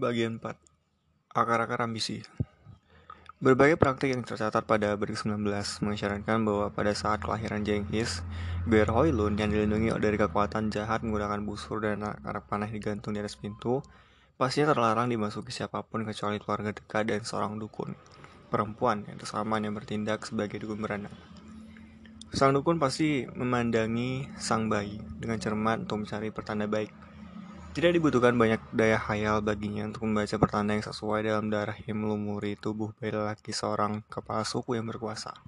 Bagian 4 Akar-akar ambisi Berbagai praktik yang tercatat pada abad ke-19 mengisyaratkan bahwa pada saat kelahiran Jenghis, Hoylun yang dilindungi dari kekuatan jahat menggunakan busur dan anak panah digantung di atas pintu, pastinya terlarang dimasuki siapa pun kecuali keluarga dekat dan seorang dukun, perempuan yang tersaman yang bertindak sebagai dukun beranak. Sang dukun pasti memandangi sang bayi dengan cermat untuk mencari pertanda baik tidak dibutuhkan banyak daya hayal baginya untuk membaca pertanda yang sesuai dalam darah yang melumuri tubuh bayi lelaki seorang kepala suku yang berkuasa.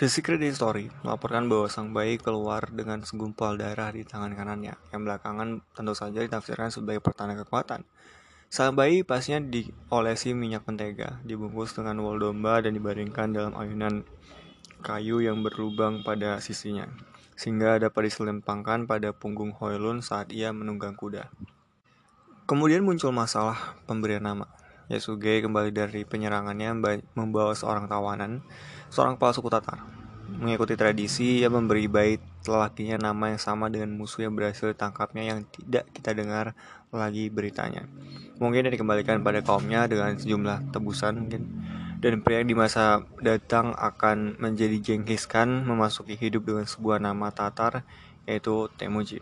The Secret Story melaporkan bahwa sang bayi keluar dengan segumpal darah di tangan kanannya, yang belakangan tentu saja ditafsirkan sebagai pertanda kekuatan. Sang bayi pastinya diolesi minyak mentega, dibungkus dengan wol domba dan dibaringkan dalam ayunan kayu yang berlubang pada sisinya sehingga dapat diselempangkan pada punggung Hoylun saat ia menunggang kuda. Kemudian muncul masalah pemberian nama. Yasuge kembali dari penyerangannya membawa seorang tawanan, seorang kepala suku Tatar. Mengikuti tradisi, ia memberi bayi lelakinya nama yang sama dengan musuh yang berhasil ditangkapnya yang tidak kita dengar lagi beritanya. Mungkin dia dikembalikan pada kaumnya dengan sejumlah tebusan mungkin dan pria di masa datang akan menjadi Genghis Khan memasuki hidup dengan sebuah nama Tatar yaitu Temujin.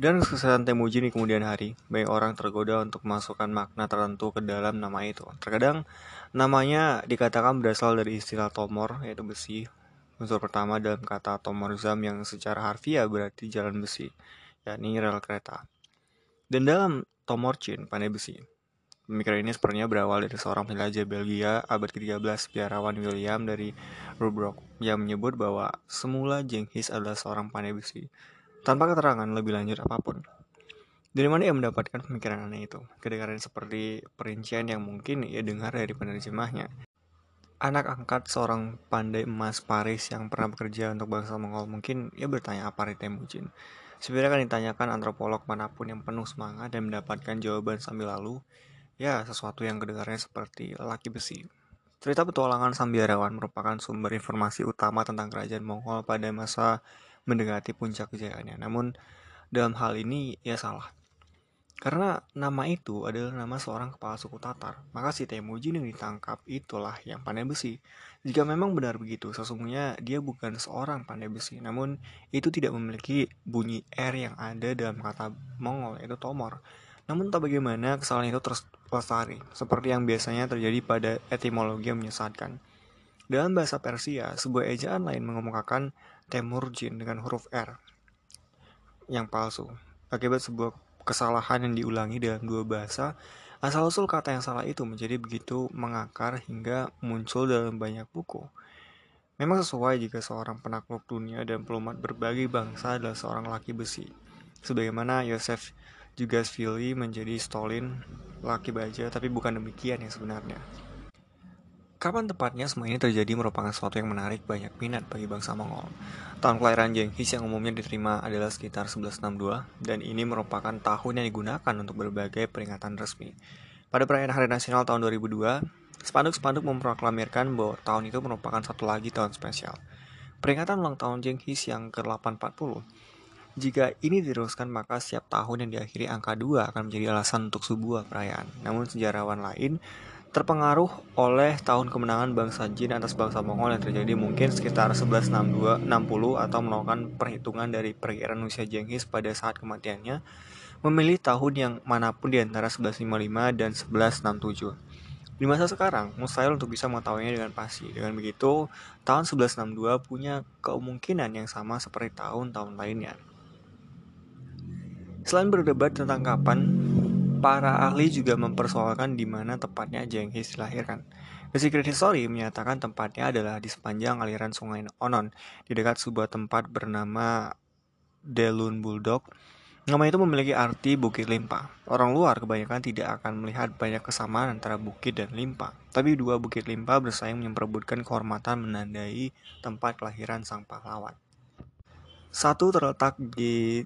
Dan kesesatan Temujin di kemudian hari, banyak orang tergoda untuk memasukkan makna tertentu ke dalam nama itu. Terkadang namanya dikatakan berasal dari istilah tomor yaitu besi. Unsur pertama dalam kata tomorzam yang secara harfiah berarti jalan besi, yakni rel kereta. Dan dalam tomorcin, pandai besi, Pemikiran ini sepertinya berawal dari seorang penjelajah Belgia abad ke-13, biarawan William dari Rubrock, yang menyebut bahwa semula Jenghis adalah seorang pandai besi, tanpa keterangan lebih lanjut apa pun. Dari mana ia mendapatkan pemikiran aneh itu? Kedengaran seperti perincian yang mungkin ia dengar dari penerjemahnya. Anak angkat seorang pandai emas Paris yang pernah bekerja untuk bangsa Mongol mungkin ia bertanya apa itu Temujin. Sebenarnya akan ditanyakan antropolog mana pun yang penuh semangat dan mendapatkan jawaban sambil lalu, Ya, sesuatu yang kedengarannya seperti laki besi. Cerita petualangan sang biarawan merupakan sumber informasi utama tentang kerajaan Mongol pada masa mendekati puncak kejayaannya. Namun, dalam hal ini ia salah. Karena nama itu adalah nama seorang kepala suku Tatar, maka si Temujin yang ditangkap itulah yang pandai besi. Jika memang benar begitu, sesungguhnya dia bukan seorang pandai besi, namun itu tidak memiliki bunyi R yang ada dalam kata Mongol, yaitu Tomor. Namun tak bagaimana kesalahan itu terus lestari, seperti yang biasanya terjadi pada etimologi yang menyesatkan. Dalam bahasa Persia, sebuah ejaan lain mengemukakan Temurjin dengan huruf R yang palsu. Akibat sebuah kesalahan yang diulangi dalam dua bahasa, asal-usul kata yang salah itu menjadi begitu mengakar hingga muncul dalam banyak buku. Memang sesuai jika seorang penakluk dunia dan pelumat berbagai bangsa adalah seorang laki besi. Sebagaimana Yosef juga Svili menjadi Stalin laki baja, tapi bukan demikian yang sebenarnya. Kapan tepatnya semua ini terjadi merupakan sesuatu yang menarik banyak minat bagi bangsa Mongol. Tahun kelahiran Jenghis yang umumnya diterima adalah sekitar 1162, dan ini merupakan tahun yang digunakan untuk berbagai peringatan resmi. Pada perayaan Hari Nasional tahun 2002, spanduk-spanduk memproklamirkan bahwa tahun itu merupakan satu lagi tahun spesial. Peringatan ulang tahun Jenghis yang ke-840 jika ini diteruskan, maka setiap tahun yang diakhiri angka 2 akan menjadi alasan untuk sebuah perayaan. Namun sejarawan lain terpengaruh oleh tahun kemenangan bangsa Jin atas bangsa Mongol yang terjadi mungkin sekitar 1162 60 atau melakukan perhitungan dari perkiraan usia Jenghis pada saat kematiannya memilih tahun yang mana pun di antara 1155 dan 1167. Di masa sekarang, mustahil untuk bisa mengetahuinya dengan pasti. Dengan begitu, tahun 1162 punya kemungkinan yang sama seperti tahun-tahun lainnya. Selain berdebat tentang kapan, para ahli juga mempersoalkan di mana tepatnya Jenghis dilahirkan. The Secret History menyatakan tempatnya adalah di sepanjang aliran sungai Onon, di dekat sebuah tempat bernama Delun Bulldog. Nama itu memiliki arti Bukit Limpa. Orang luar kebanyakan tidak akan melihat banyak kesamaan antara bukit dan limpa. Tapi dua bukit limpa bersaing memperebutkan kehormatan menandai tempat kelahiran sang pahlawan. Satu terletak di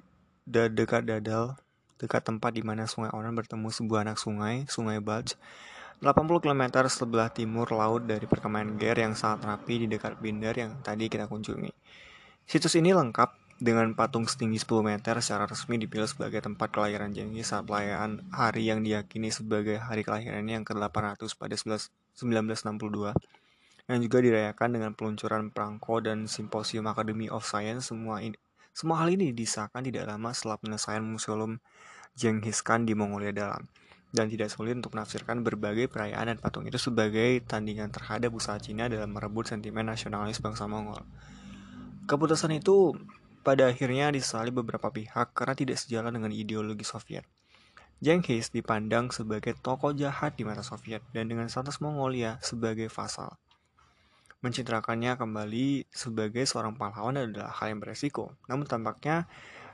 dekat Dadal, dekat tempat di mana Sungai Onan bertemu sebuah anak sungai, Sungai Balj, 80 km sebelah timur laut dari perkemahan Ger yang sangat rapi di dekat Binder yang tadi kita kunjungi. Situs ini lengkap dengan patung setinggi 10 meter secara resmi dipilih sebagai tempat kelahiran Jenghis saat perayaan hari yang diyakini sebagai hari kelahirannya yang ke-800 pada 1962 yang juga dirayakan dengan peluncuran perangko dan simposium Academy of Science semua ini, semua hal ini disahkan tidak lama setelah penyelesaian museum Genghis Khan di Mongolia Dalam dan tidak sulit untuk menafsirkan berbagai perayaan dan patung itu sebagai tandingan terhadap usaha Cina dalam merebut sentimen nasionalis bangsa Mongol. Keputusan itu pada akhirnya disesali beberapa pihak karena tidak sejalan dengan ideologi Soviet. Genghis dipandang sebagai tokoh jahat di mata Soviet dan dengan status Mongolia sebagai vasal. Mencitrakannya kembali sebagai seorang pahlawan adalah hal yang beresiko. Namun tampaknya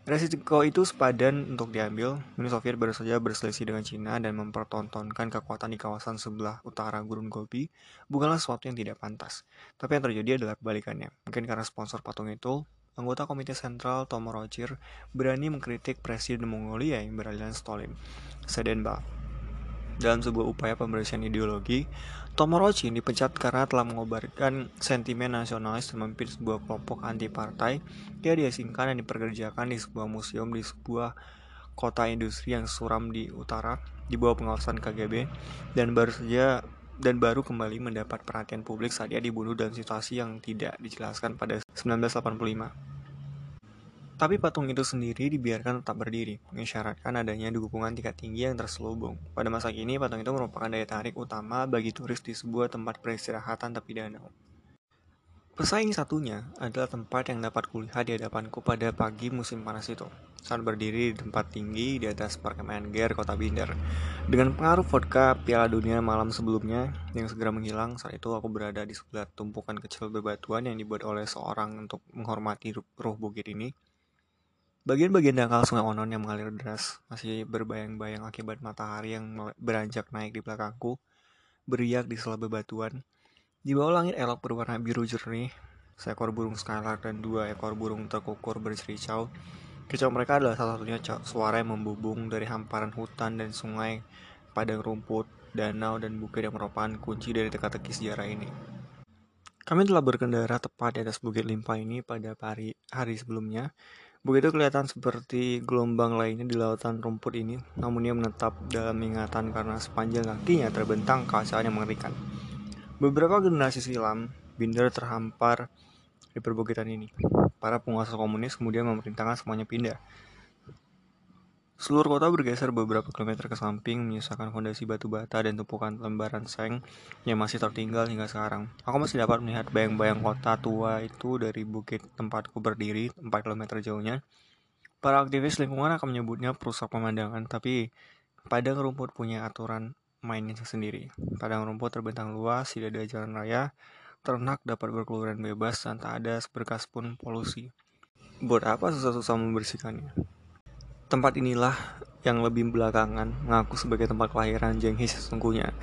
resiko itu sepadan untuk diambil. Uni Soviet baru saja berselisih dengan Cina dan mempertontonkan kekuatan di kawasan sebelah utara Gurun Gobi bukanlah sesuatu yang tidak pantas. Tapi yang terjadi adalah kebalikannya. Mungkin karena sponsor patung itu anggota Komite Sentral Tomorojir berani mengkritik Presiden Mongolia yang beraliran Stalin, Sedenba. Dalam sebuah upaya pembersihan ideologi, Tomorojin dipecat karena telah mengobarkan sentimen nasionalis dan memimpin sebuah kelompok anti partai. Dia diasingkan dan diperkerjakan di sebuah museum di sebuah kota industri yang suram di utara di bawah pengawasan KGB dan baru saja dan baru kembali mendapat perhatian publik saat ia dibunuh dalam situasi yang tidak dijelaskan pada 1985. Tapi patung itu sendiri dibiarkan tetap berdiri, mengisyaratkan adanya dukungan tingkat tinggi yang terselubung. Pada masa kini, patung itu merupakan daya tarik utama bagi turis di sebuah tempat peristirahatan tepi danau. Pesaing satunya adalah tempat yang dapat kulihat di hadapanku pada pagi musim panas itu, saat berdiri di tempat tinggi di atas perkemahan Ger kota Binder. Dengan pengaruh vodka Piala Dunia malam sebelumnya yang segera menghilang, saat itu aku berada di sebelah tumpukan kecil bebatuan yang dibuat oleh seorang untuk menghormati ruh bukit ini. Bagian-bagian dangkal sungai Onon yang mengalir deras masih berbayang-bayang akibat matahari yang beranjak naik di belakangku, beriak di sela bebatuan. Di bawah langit elok berwarna biru jernih, seekor burung skylark dan dua ekor burung terkukur bercericau. Kicau mereka adalah salah satunya suara yang membubung dari hamparan hutan dan sungai, padang rumput, danau, dan bukit yang merupakan kunci dari teka-teki sejarah ini. Kami telah berkendara tepat di atas Bukit Limpa ini pada hari, hari sebelumnya, Begitu kelihatan seperti gelombang lainnya di lautan rumput ini, namun ia menetap dalam ingatan karena sepanjang kakinya terbentang keasaan yang mengerikan. Beberapa generasi silam, Binder terhampar di perbukitan ini. Para penguasa komunis kemudian memerintahkan semuanya pindah. Seluruh kota bergeser beberapa kilometer ke samping, menyisakan fondasi batu bata dan tumpukan lembaran seng yang masih tertinggal hingga sekarang. Aku masih dapat melihat bayang-bayang kota tua itu dari bukit tempatku berdiri 4 km jauhnya. Para aktivis lingkungan akan menyebutnya perusak pemandangan, tapi padang rumput punya aturan mainnya sendiri. Padang rumput terbentang luas, tidak ada jalan raya, ternak dapat berkeluaran bebas tanpa ada seberkas pun polusi. Buat apa susah-susah membersihkannya? Tempat inilah yang lebih belakangan mengaku sebagai tempat kelahiran Jenghis sesungguhnya.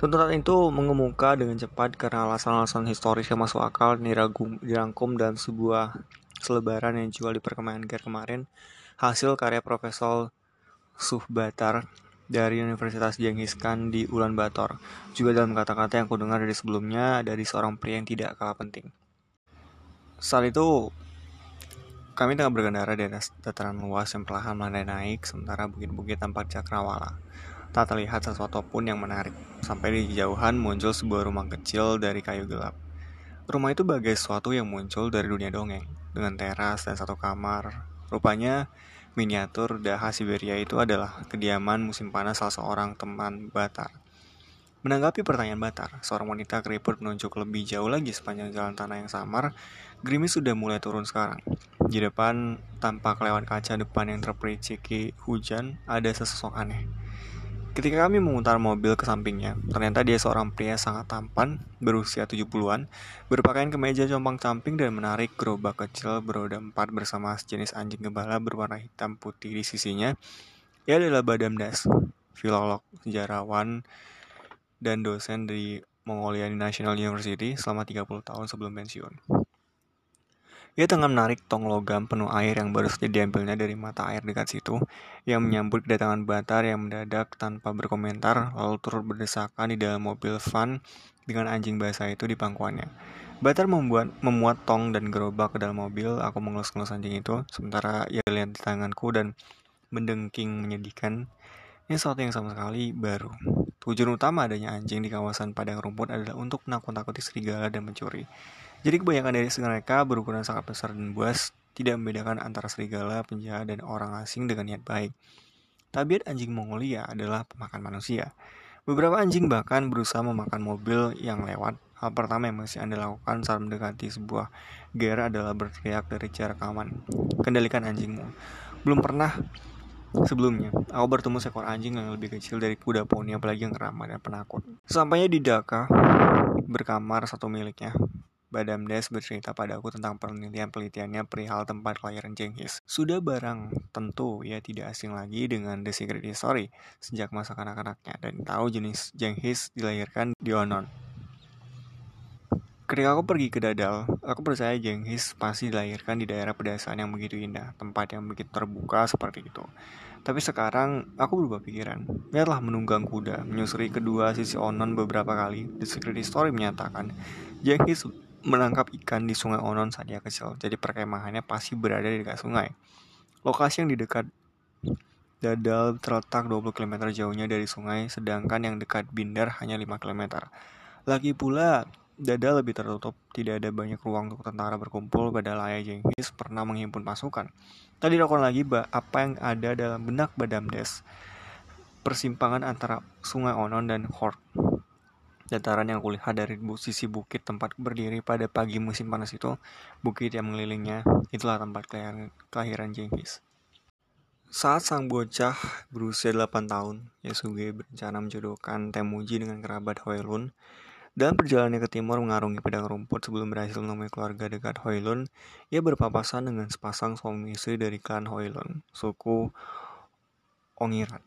Tuntutan itu mengemuka dengan cepat karena alasan-alasan historis yang masuk akal dirangkum dalam sebuah selebaran yang jual di perkemahan Ger kemarin hasil karya Profesor Suhbatar dari Universitas Jenghis Khan di Ulan Bator. Juga dalam kata-kata yang kudengar dari sebelumnya dari seorang pria yang tidak kalah penting. Saat itu kami tengah berkendara di atas dataran luas yang perlahan melandai naik, sementara bukit-bukit tampak cakrawala. Tak terlihat sesuatu pun yang menarik. Sampai di jauhan muncul sebuah rumah kecil dari kayu gelap. Rumah itu bagai sesuatu yang muncul dari dunia dongeng, dengan teras dan satu kamar. Rupanya, miniatur Daha Siberia itu adalah kediaman musim panas salah seorang teman Batar. Menanggapi pertanyaan Batar, seorang wanita keriput menunjuk lebih jauh lagi sepanjang jalan tanah yang samar. Gerimis sudah mulai turun sekarang. Di depan, tampak lewat kaca depan yang terpericiki hujan, ada sesosok aneh. Ketika kami memutar mobil ke sampingnya, ternyata dia seorang pria sangat tampan, berusia 70-an, berpakaian kemeja compang-camping dan menarik gerobak kecil beroda empat bersama sejenis anjing gembala berwarna hitam putih di sisinya. Ia adalah Badam Das, filolog, sejarawan, dan dosen di Mongolia National University selama 30 tahun sebelum pensiun. Ia tengah menarik tong logam penuh air yang baru saja diambilnya dari mata air dekat situ, yang menyambut kedatangan Batar yang mendadak tanpa berkomentar, lalu turut berdesakan di dalam mobil van dengan anjing basah itu di pangkuannya. Batar membuat memuat tong dan gerobak ke dalam mobil. Aku mengelus-ngelus anjing itu, sementara ia lihat di tanganku dan mendengking menyedihkan. Ini sesuatu yang sama sekali baru. Tujuan utama adanya anjing di kawasan padang rumput adalah untuk menakut-nakuti serigala dan mencuri. Jadi kebanyakan dari mereka berukuran sangat besar dan buas, tidak membedakan antara serigala, penjahat, dan orang asing dengan niat baik. Tabiat anjing Mongolia adalah pemakan manusia. Beberapa anjing bahkan berusaha memakan mobil yang lewat. Hal pertama yang masih Anda lakukan saat mendekati sebuah gear adalah berteriak dari jarak aman. Kendalikan anjingmu. Belum pernah Sebelumnya, aku bertemu seekor anjing yang lebih kecil dari kuda poni, apalagi yang ramah dan penakut. Sampainya di Dhaka, berkamar satu miliknya, Badam Des bercerita padaku tentang penelitian-penelitiannya perihal tempat kelahiran Jenghis. Sudah barang tentu ia tidak asing lagi dengan The Secret History sejak masa kanak-kanaknya dan tahu jenis Jenghis dilahirkan di Onon. Ketika aku pergi ke Dadal, aku percaya Jenghis pasti dilahirkan di daerah pedesaan yang begitu indah, tempat yang begitu terbuka seperti itu. Tapi sekarang aku berubah pikiran. Lihatlah menunggang kuda, menyusuri kedua sisi Onon beberapa kali. The Secret Story menyatakan, Jenghis menangkap ikan di sungai Onon saat dia kecil, jadi perkemahannya pasti berada di dekat sungai. Lokasi yang di dekat Dadal terletak 20 km jauhnya dari sungai, sedangkan yang dekat Binder hanya 5 km. Lagi pula, Dada lebih tertutup, tidak ada banyak ruang untuk tentara berkumpul, padahal ayah Jenghis pernah menghimpun pasukan. Tadi dilakukan lagi apa yang ada dalam benak Badamdes, persimpangan antara sungai Onon dan Hork. Dataran yang kulihat dari sisi bukit tempat berdiri pada pagi musim panas itu, bukit yang mengelilingnya, itulah tempat kelahiran, kelahiran Jenghis. Saat sang bocah berusia 8 tahun, Yasuge berencana menjodohkan Temuji dengan kerabat Hoelun, dalam perjalanannya ke timur mengarungi padang rumput sebelum berhasil menemui keluarga dekat Hoilun, ia berpapasan dengan sepasang suami istri dari klan Hoilun, suku Ongirat.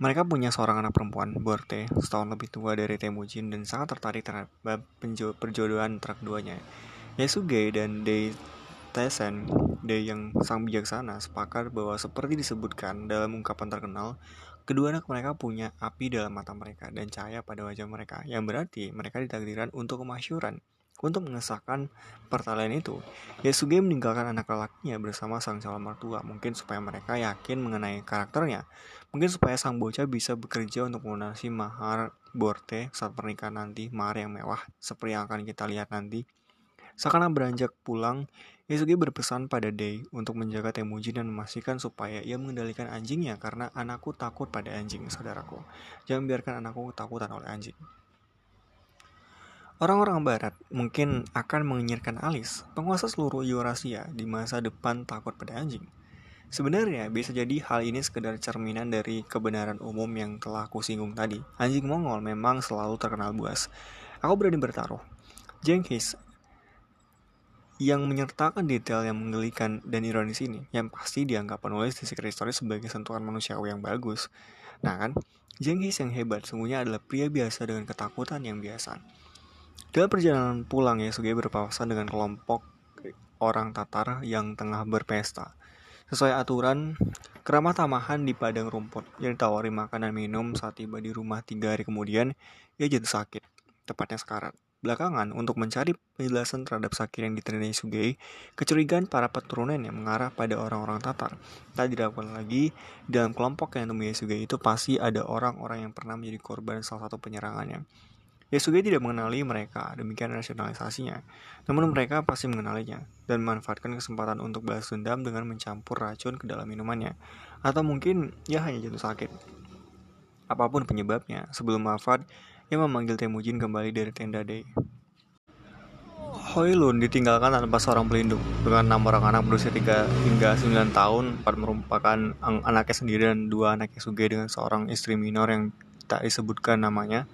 Mereka punya seorang anak perempuan, Borte, setahun lebih tua dari Temujin dan sangat tertarik terhadap perjodohan antara keduanya. Yasuge dan Dei Tesen, Dei yang sang bijaksana, sepakat bahwa seperti disebutkan dalam ungkapan terkenal, Kedua anak mereka punya api dalam mata mereka dan cahaya pada wajah mereka, yang berarti mereka ditakdirkan untuk kemasyuran. Untuk mengesahkan pertalian itu, Yasuge meninggalkan anak lelakinya bersama sang calon mertua, mungkin supaya mereka yakin mengenai karakternya, mungkin supaya sang bocah bisa bekerja untuk melunasi mahar borte saat pernikahan nanti, mahar yang mewah, seperti yang akan kita lihat nanti. Sekarang beranjak pulang, Yasugi berpesan pada Day untuk menjaga Temujin dan memastikan supaya ia mengendalikan anjingnya karena anakku takut pada anjing, saudaraku. Jangan biarkan anakku ketakutan oleh anjing. Orang-orang barat mungkin akan menginyirkan alis penguasa seluruh Eurasia di masa depan takut pada anjing. Sebenarnya bisa jadi hal ini sekedar cerminan dari kebenaran umum yang telah kusinggung tadi. Anjing Mongol memang selalu terkenal buas. Aku berani bertaruh. Jenghis yang menyertakan detail yang menggelikan dan ironis ini, yang pasti dianggap penulis di Secret Story sebagai sentuhan manusiawi yang bagus. Nah kan, Jenghis yang hebat sungguhnya adalah pria biasa dengan ketakutan yang biasa. Dalam perjalanan pulang, Yasuge berpapasan dengan kelompok orang Tatar yang tengah berpesta. Sesuai aturan, keramah tamahan di padang rumput yang ditawari makan dan minum saat tiba di rumah tiga hari kemudian, ia jatuh sakit, tepatnya sekarat. Belakangan, untuk mencari penjelasan terhadap sakit yang diterima Sugei, kecurigaan para keturunan yang mengarah pada orang-orang Tatar. Tak dilakukan lagi, dalam kelompok yang menemui Sugei itu pasti ada orang-orang yang pernah menjadi korban salah satu penyerangannya. Yasuge tidak mengenali mereka, demikian rasionalisasinya. Namun mereka pasti mengenalinya, dan memanfaatkan kesempatan untuk balas dendam dengan mencampur racun ke dalam minumannya. Atau mungkin ia hanya jatuh sakit. Apa pun penyebabnya, sebelum wafat, yang memanggil Temujin kembali dari tenda Day. Hoilun ditinggalkan tanpa seorang pelindung dengan enam orang anak berusia 3 hingga 9 tahun, empat merupakan anaknya sendiri dan dua anaknya Suge dengan seorang istri minor yang tak disebutkan namanya.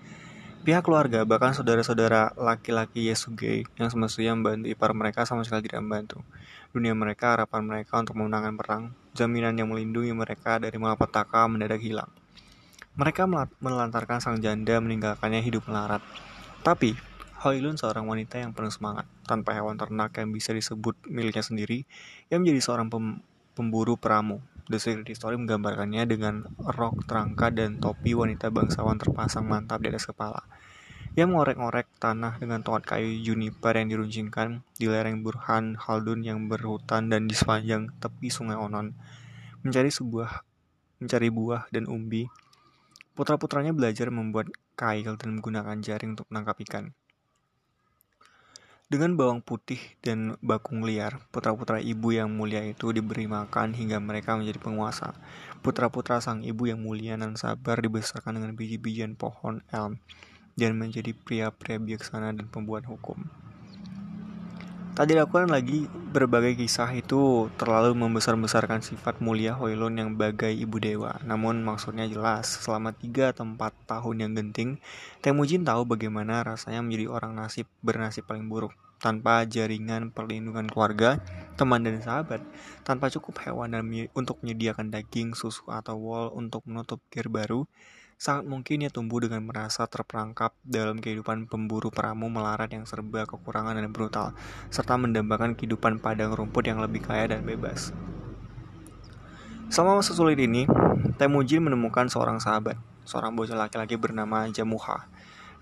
Pihak keluarga, bahkan saudara-saudara laki-laki Yesuge yang semestinya membantu ipar mereka sama sekali tidak membantu. Dunia mereka, harapan mereka untuk memenangkan perang, jaminan yang melindungi mereka dari malapetaka mendadak hilang. Mereka menelantarkan sang janda meninggalkannya hidup melarat. Tapi, Hoilun seorang wanita yang penuh semangat, tanpa hewan ternak yang bisa disebut miliknya sendiri, yang menjadi seorang pem pemburu peramu. The Secret Story menggambarkannya dengan rok terangkat dan topi wanita bangsawan terpasang mantap di atas kepala. Ia mengorek-ngorek tanah dengan tongkat kayu juniper yang diruncingkan di lereng Burhan Haldun yang berhutan dan di sepanjang tepi sungai Onon. Mencari sebuah mencari buah dan umbi. Putra-putranya belajar membuat kail dan menggunakan jaring untuk menangkap ikan. Dengan bawang putih dan bakung liar, putra-putra ibu yang mulia itu diberi makan hingga mereka menjadi penguasa. Putra-putra sang ibu yang mulia dan sabar dibesarkan dengan biji-bijian pohon elm dan menjadi pria-pria bijaksana dan pembuat hukum. Tak dilakukan lagi berbagai kisah itu terlalu membesar-besarkan sifat mulia Hoilun yang bagai ibu dewa. Namun maksudnya jelas, selama tiga atau empat tahun yang genting, Temujin tahu bagaimana rasanya menjadi orang nasib bernasib paling buruk. Tanpa jaringan perlindungan keluarga, teman dan sahabat, tanpa cukup hewan dan untuk menyediakan daging, susu, atau wol untuk menutup gear baru, sangat mungkin ia tumbuh dengan merasa terperangkap dalam kehidupan pemburu peramu melarat yang serba kekurangan dan brutal, serta mendambakan kehidupan padang rumput yang lebih kaya dan bebas. Selama masa sulit ini, Temujin menemukan seorang sahabat, seorang bocah laki-laki bernama Jamuha.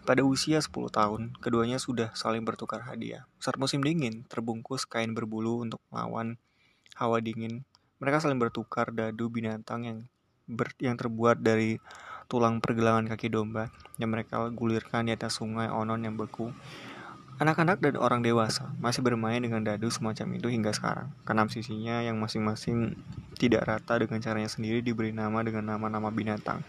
Pada usia 10 tahun, keduanya sudah saling bertukar hadiah. Saat musim dingin, terbungkus kain berbulu untuk melawan hawa dingin. Mereka saling bertukar dadu binatang yang ber, yang terbuat dari tulang pergelangan kaki domba yang mereka gulirkan di atas sungai Onon yang beku. Anak-anak dan orang dewasa masih bermain dengan dadu semacam itu hingga sekarang. Kenam sisinya yang masing-masing tidak rata dengan caranya sendiri diberi nama dengan nama-nama binatang.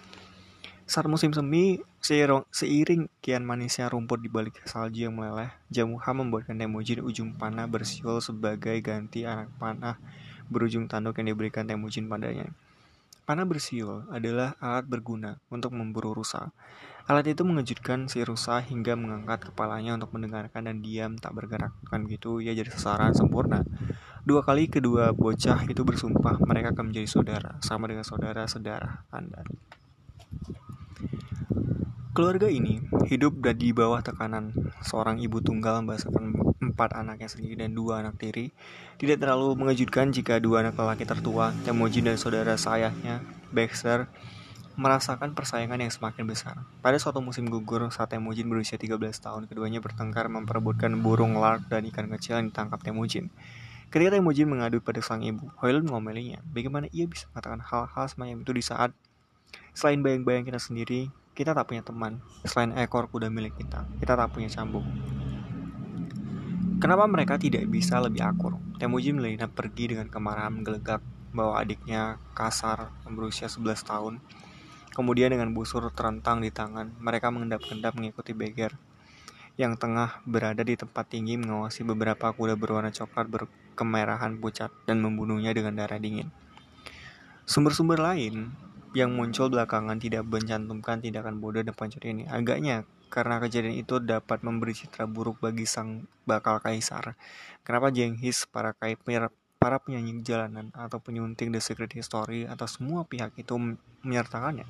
Saat musim semi, seiring kian manisnya rumput di balik salju yang meleleh, Jamuha membuatkan Temujin ujung panah bersiul sebagai ganti anak panah berujung tanduk yang diberikan Temujin padanya. Panah bersiul adalah alat berguna untuk memburu rusa. Alat itu mengejutkan si rusa hingga mengangkat kepalanya untuk mendengarkan dan diam tak bergerak. Bukan begitu, ia jadi sasaran sempurna. Dua kali kedua bocah itu bersumpah mereka akan menjadi saudara, sama dengan saudara-saudara Anda. Keluarga ini hidup di bawah tekanan seorang ibu tunggal membesarkan empat anaknya sendiri dan dua anak tiri. Tidak terlalu mengejutkan jika dua anak lelaki tertua, Temujin dan saudara sayahnya, Baxter, merasakan persaingan yang semakin besar. Pada suatu musim gugur saat Temujin berusia 13 tahun, keduanya bertengkar memperebutkan burung lark dan ikan kecil yang ditangkap Temujin. Ketika Temujin mengadu pada sang ibu, Hoilun mengomelinya. Bagaimana ia bisa mengatakan hal-hal semacam itu di saat selain bayang-bayang kita sendiri, kita tak punya teman. Selain ekor kuda milik kita, kita tak punya cambuk. Kenapa mereka tidak bisa lebih akur? Temujin Melina pergi dengan kemarahan menggelegak bahwa adiknya kasar berusia 11 tahun. Kemudian dengan busur terentang di tangan, mereka mengendap-endap mengikuti Beger yang tengah berada di tempat tinggi mengawasi beberapa kuda berwarna coklat berkemerahan pucat dan membunuhnya dengan darah dingin. Sumber-sumber lain yang muncul belakangan tidak mencantumkan tindakan bodoh dan pancur ini. Agaknya karena kejadian itu dapat memberi citra buruk bagi sang bakal kaisar. Kenapa Jenghis, para kaipir, para penyanyi jalanan, atau penyunting The Secret History, atau semua pihak itu menyertakannya?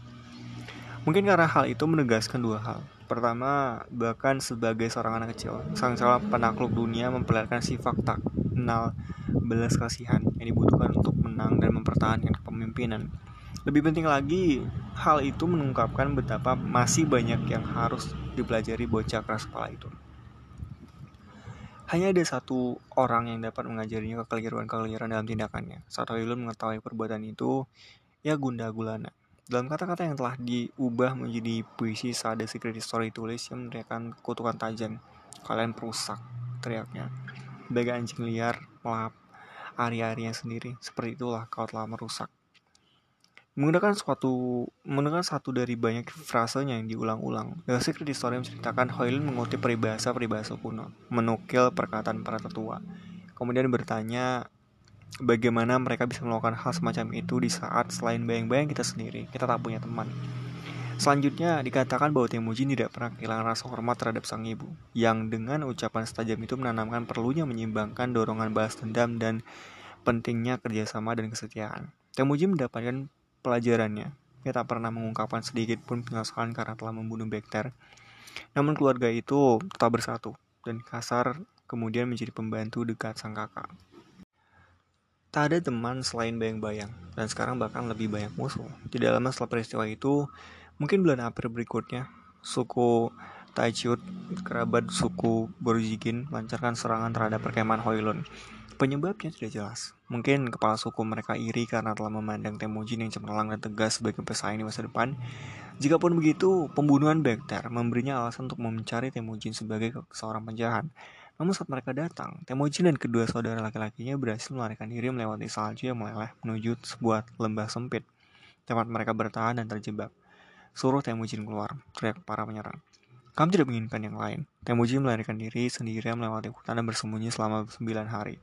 Mungkin karena hal itu menegaskan dua hal. Pertama, bahkan sebagai seorang anak kecil, sang calon penakluk dunia memperlihatkan sifat tak kenal belas kasihan yang dibutuhkan untuk menang dan mempertahankan kepemimpinan. Lebih penting lagi, hal itu mengungkapkan betapa masih banyak yang harus dipelajari bocah keras kepala itu. Hanya ada satu orang yang dapat mengajarinya kekeliruan-kekeliruan dalam tindakannya. Saat Hoylun mengetahui perbuatan itu, ia gundah gulana. Dalam kata-kata yang telah diubah menjadi puisi saat The Secret Story tulis yang meneriakan kutukan tajam. Kalian perusak, teriaknya. Bagai anjing liar melap ari-arinya sendiri. Seperti itulah kau telah merusak menggunakan suatu menggunakan satu dari banyak frasenya yang diulang-ulang. The Secret Story menceritakan Hoylin mengutip peribahasa-peribahasa kuno, menukil perkataan para tetua. Kemudian bertanya bagaimana mereka bisa melakukan hal semacam itu di saat selain bayang-bayang kita sendiri, kita tak punya teman. Selanjutnya dikatakan bahwa Temujin tidak pernah kehilangan rasa hormat terhadap sang ibu, yang dengan ucapan setajam itu menanamkan perlunya menyimbangkan dorongan balas dendam dan pentingnya kerjasama dan kesetiaan. Temujin mendapatkan pelajarannya. Ia tak pernah mengungkapkan sedikit pun penyesalan karena telah membunuh Bekter. Namun keluarga itu tetap bersatu, dan Kasar kemudian menjadi pembantu dekat sang kakak. Tak ada teman selain bayang-bayang, dan sekarang bahkan lebih banyak musuh. Tidak lama setelah peristiwa itu, mungkin bulan April berikutnya, suku Taichut, kerabat suku Borjigin, melancarkan serangan terhadap perkemahan Hoilun. Penyebabnya tidak jelas. Mungkin kepala suku mereka iri karena telah memandang Temujin yang cemerlang dan tegas sebagai pesaing di masa depan. Jikapun begitu, pembunuhan Bekter memberinya alasan untuk mencari Temujin sebagai seorang penjahat. Namun saat mereka datang, Temujin dan kedua saudara laki-lakinya berhasil melarikan diri melewati salju yang meleleh menuju sebuah lembah sempit. Tempat mereka bertahan dan terjebak. Suruh Temujin keluar, teriak para penyerang. Kami tidak menginginkan yang lain. Temujin melarikan diri sendirian melewati hutan dan bersembunyi selama 9 hari.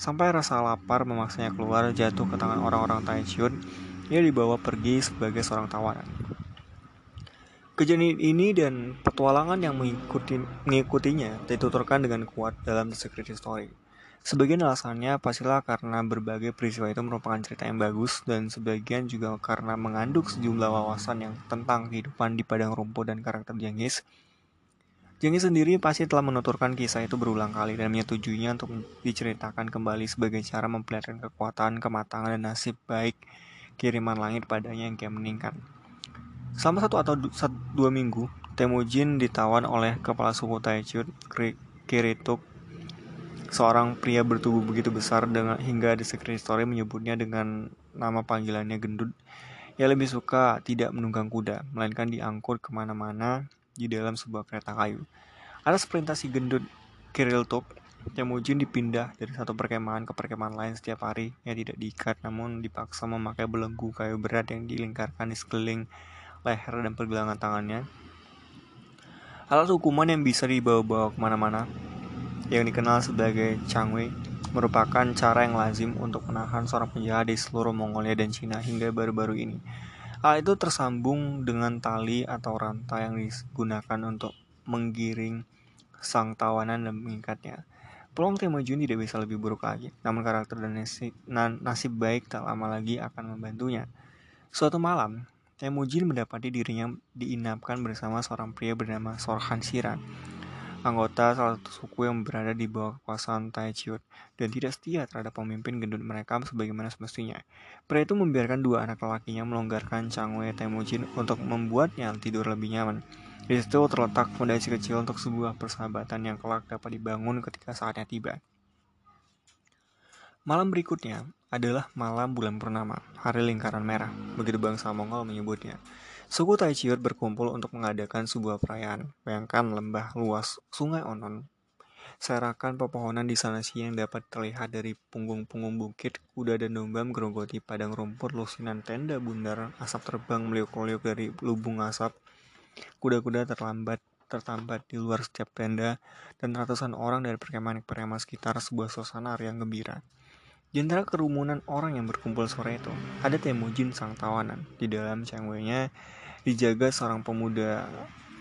Sampai rasa lapar memaksanya keluar jatuh ke tangan orang-orang Taichun, ia dibawa pergi sebagai seorang tawanan. Kejadian ini dan petualangan yang mengikuti, mengikutinya dituturkan dengan kuat dalam The Secret Story. Sebagian alasannya pastilah karena berbagai peristiwa itu merupakan cerita yang bagus dan sebagian juga karena mengandung sejumlah wawasan yang tentang kehidupan di padang rumput dan karakter Jenghis. Jenghis sendiri pasti telah menuturkan kisah itu berulang kali dan menyetujuinya untuk diceritakan kembali sebagai cara memperlihatkan kekuatan, kematangan, dan nasib baik kiriman langit padanya yang kian meningkat. Selama satu atau satu, dua minggu, Temujin ditawan oleh kepala suku Taichut, Kirituk, seorang pria bertubuh begitu besar dengan hingga di Secret Story menyebutnya dengan nama panggilannya gendut. Ia lebih suka tidak menunggang kuda, melainkan diangkut ke mana-mana di dalam sebuah kereta kayu. Atas perintah si gendut Kiriltuk, Temujin dipindah dari satu perkemahan ke perkemahan lain setiap hari. Ia tidak diikat, namun dipaksa memakai belenggu kayu berat yang dilingkarkan di sekeliling leher dan pergelangan tangannya. Alat hukuman yang bisa dibawa-bawa ke mana-mana, yang dikenal sebagai Changwei, merupakan cara yang lazim untuk menahan seorang penjahat di seluruh Mongolia dan Cina hingga baru-baru ini. Hal itu tersambung dengan tali atau rantai yang digunakan untuk menggiring sang tawanan dan mengikatnya. Peluang Temujin tidak bisa lebih buruk lagi, namun karakter dan nasib, nasib baik tak lama lagi akan membantunya. Suatu malam, Temujin mendapati dirinya diinapkan bersama seorang pria bernama Sorhan Shiran, anggota salah satu suku yang berada di bawah kekuasaan Taichut dan tidak setia terhadap pemimpin gendut mereka sebagaimana semestinya. Pria itu membiarkan dua anak lelakinya melonggarkan Changwei Temujin untuk membuatnya tidur lebih nyaman. Di situ terletak fondasi kecil untuk sebuah persahabatan yang kelak dapat dibangun ketika saatnya tiba. Malam berikutnya adalah malam bulan purnama, hari lingkaran merah, begitu bangsa Mongol menyebutnya. Suku Taichiut berkumpul untuk mengadakan sebuah perayaan. Bayangkan lembah luas sungai Onon. Serakan pepohonan di sana siang dapat terlihat dari punggung-punggung bukit, kuda dan domba menggerogoti padang rumput lusinan tenda bundar, asap terbang meliuk-liuk dari lubung asap. Kuda-kuda terlambat tertambat di luar setiap tenda, dan ratusan orang dari perkemahan-perkemahan sekitar sebuah suasana yang gembira. Antara kerumunan orang yang berkumpul sore itu, ada Temujin sang tawanan. Di dalam cengwenya dijaga seorang pemuda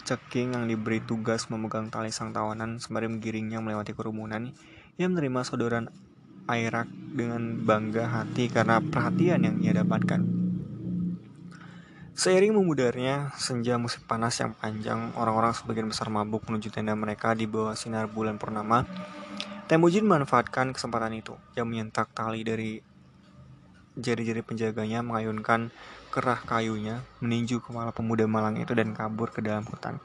ceking yang diberi tugas memegang tali sang tawanan sembari menggiringnya melewati kerumunan. Ia menerima saudaraan Airak dengan bangga hati karena perhatian yang ia dapatkan. Seiring memudarnya senja musim panas yang panjang, orang-orang sebagian besar mabuk menuju tenda mereka di bawah sinar bulan purnama Temujin memanfaatkan kesempatan itu. Yang menyentak tali dari jari-jari penjaganya mengayunkan kerah kayunya meninju kepala pemuda malang itu dan kabur ke dalam hutan.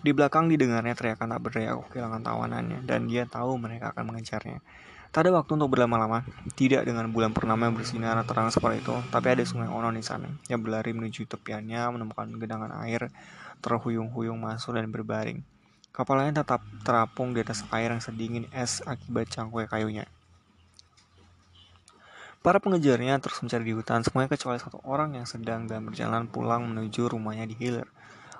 Di belakang didengarnya teriakan tak berdaya kehilangan tawanannya dan dia tahu mereka akan mengejarnya. Tak ada waktu untuk berlama-lama, tidak dengan bulan purnama yang bersinar terang seperti itu, tapi ada sungai Onon di sana yang berlari menuju tepiannya menemukan genangan air terhuyung-huyung masuk dan berbaring. Kapalnya tetap terapung di atas air yang sedingin es akibat cangkul kayunya. Para pengejarnya terus mencari di hutan semuanya kecuali satu orang yang sedang dan berjalan pulang menuju rumahnya di hilir.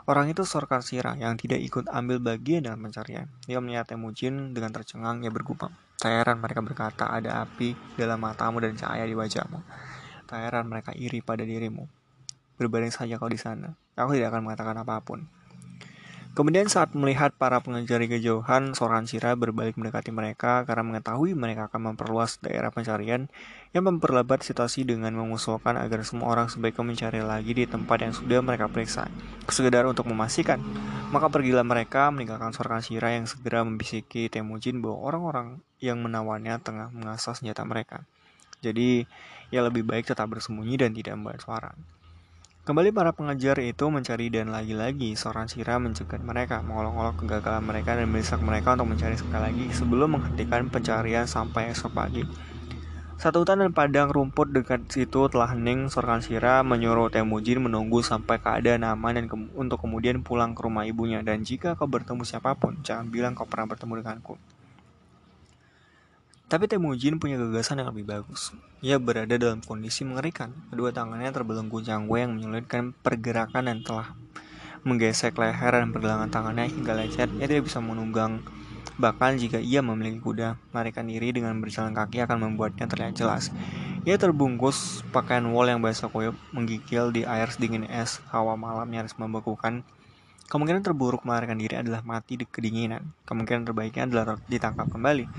Orang itu Sorkar Sira yang tidak ikut ambil bagian dalam pencarian. Dia melihat Temujin dengan tercengang, ia bergumam. Tak mereka berkata ada api dalam matamu dan cahaya di wajahmu. Tak mereka iri pada dirimu. Berbaring saja kau di sana. Aku tidak akan mengatakan apa pun. Kemudian saat melihat para pengejar kejauhan, seorang Sira berbalik mendekati mereka karena mengetahui mereka akan memperluas daerah pencarian yang memperlebat situasi dengan mengusulkan agar semua orang sebaiknya mencari lagi di tempat yang sudah mereka periksa, sekedar untuk memastikan. Maka pergilah mereka meninggalkan seorang Sira yang segera membisiki Temujin bahwa orang-orang yang menawannya tengah mengasah senjata mereka. Jadi, ya lebih baik tetap bersembunyi dan tidak membuat suara. Kembali para pengejar itu mencari dan lagi-lagi seorang Sira mencegat mereka, mengolok-olok kegagalan mereka dan mendesak mereka untuk mencari sekali lagi sebelum menghentikan pencarian sampai esok pagi. Satu hutan dan padang rumput dekat situ telah hening. Seorang Sira menyuruh Temujin menunggu sampai keadaan aman dan ke untuk kemudian pulang ke rumah ibunya. Dan jika kau bertemu siapa pun, jangan bilang kau pernah bertemu denganku. Tapi Temujin punya gagasan yang lebih bagus. Ia berada dalam kondisi mengerikan. Kedua tangannya terbelenggu jangwe yang menyulitkan pergerakan dan telah menggesek leher dan pergelangan tangannya hingga lecet. Ia tidak bisa menunggang. Bahkan jika ia memiliki kuda, melarikan diri dengan berjalan kaki akan membuatnya terlihat jelas. Ia terbungkus pakaian wol yang basah kuyup, menggigil di air sedingin es. Hawa malam nyaris membekukan. Kemungkinan terburuk melarikan diri adalah mati di kedinginan. Kemungkinan terbaiknya adalah ditangkap kembali.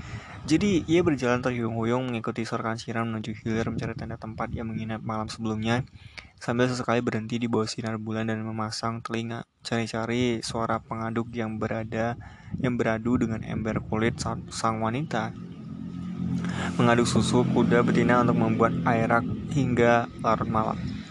Jadi ia berjalan terhuyung-huyung mengikuti seorang siram menuju hilir mencari tenda tempat yang menginap malam sebelumnya sambil sesekali berhenti di bawah sinar bulan dan memasang telinga cari-cari suara pengaduk yang berada yang beradu dengan ember kulit sang wanita mengaduk susu kuda betina untuk membuat airak hingga larut malam.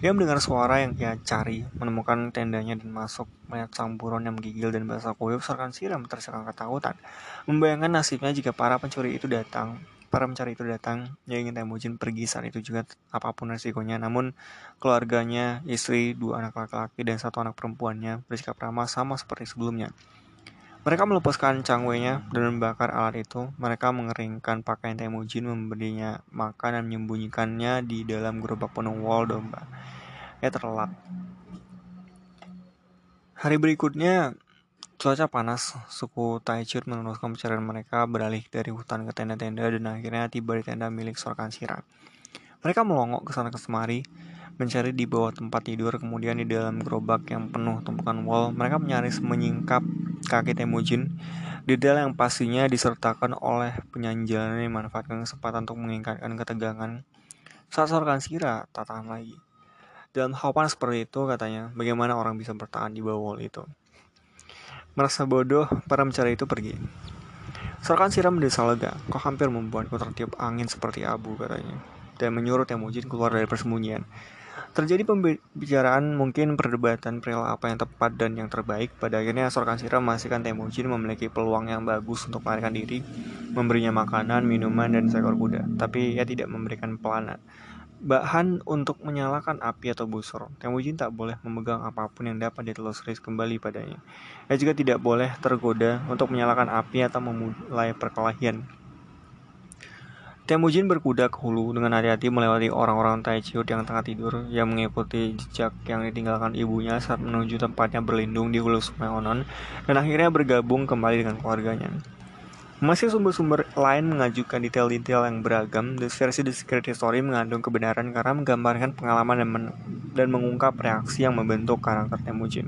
Dia mendengar suara yang ia cari, menemukan tendanya dan masuk melihat sang buron yang menggigil dan basah kuyup serkan siram tersegang ketakutan. Membayangkan nasibnya jika para pencuri itu datang, para pencari itu datang, dia ingin Temujin pergi saat itu juga apa pun resikonya. Namun keluarganya, istri, dua anak laki-laki dan satu anak perempuannya bersikap ramah sama seperti sebelumnya. Mereka melepaskan cangwenya dan membakar alat itu. Mereka mengeringkan pakaian Temujin, memberinya makan dan menyembunyikannya di dalam gerobak penuh wol domba. Ya terlelap. Hari berikutnya, cuaca panas. Suku Taichut meneruskan pencarian mereka beralih dari hutan ke tenda-tenda dan akhirnya tiba di tenda milik Sorkan Sira. Mereka melongok ke sana ke semari, mencari di bawah tempat tidur, kemudian di dalam gerobak yang penuh tumpukan wall, mereka menyaris menyingkap kaki Temujin. Detail yang pastinya disertakan oleh penyanyi jalanan yang memanfaatkan kesempatan untuk meningkatkan ketegangan. Saat sorkan Sira tak lagi. Dalam hawapan seperti itu katanya, bagaimana orang bisa bertahan di bawah wall itu. Merasa bodoh, para mencari itu pergi. Sorkan Sira mendesa lega, kok hampir membuatku tertiup angin seperti abu katanya. Dan menyuruh Temujin keluar dari persembunyian. Terjadi pembicaraan mungkin perdebatan perihal apa yang tepat dan yang terbaik. Pada akhirnya Sorkan Sira memastikan Temujin memiliki peluang yang bagus untuk melarikan diri, memberinya makanan, minuman, dan seekor kuda. Tapi ia tidak memberikan pelana. Bahan untuk menyalakan api atau busur. Temujin tak boleh memegang apa pun yang dapat ditelusuri kembali padanya. Ia juga tidak boleh tergoda untuk menyalakan api atau memulai perkelahian Temujin berkuda ke hulu dengan hati-hati melewati orang-orang Taichiut yang tengah tidur yang mengikuti jejak yang ditinggalkan ibunya saat menuju tempatnya berlindung di hulu sungai Onon dan akhirnya bergabung kembali dengan keluarganya. Masih sumber-sumber lain mengajukan detail-detail yang beragam, versi The Secret Story mengandung kebenaran karena menggambarkan pengalaman dan, men dan mengungkap reaksi yang membentuk karakter Temujin.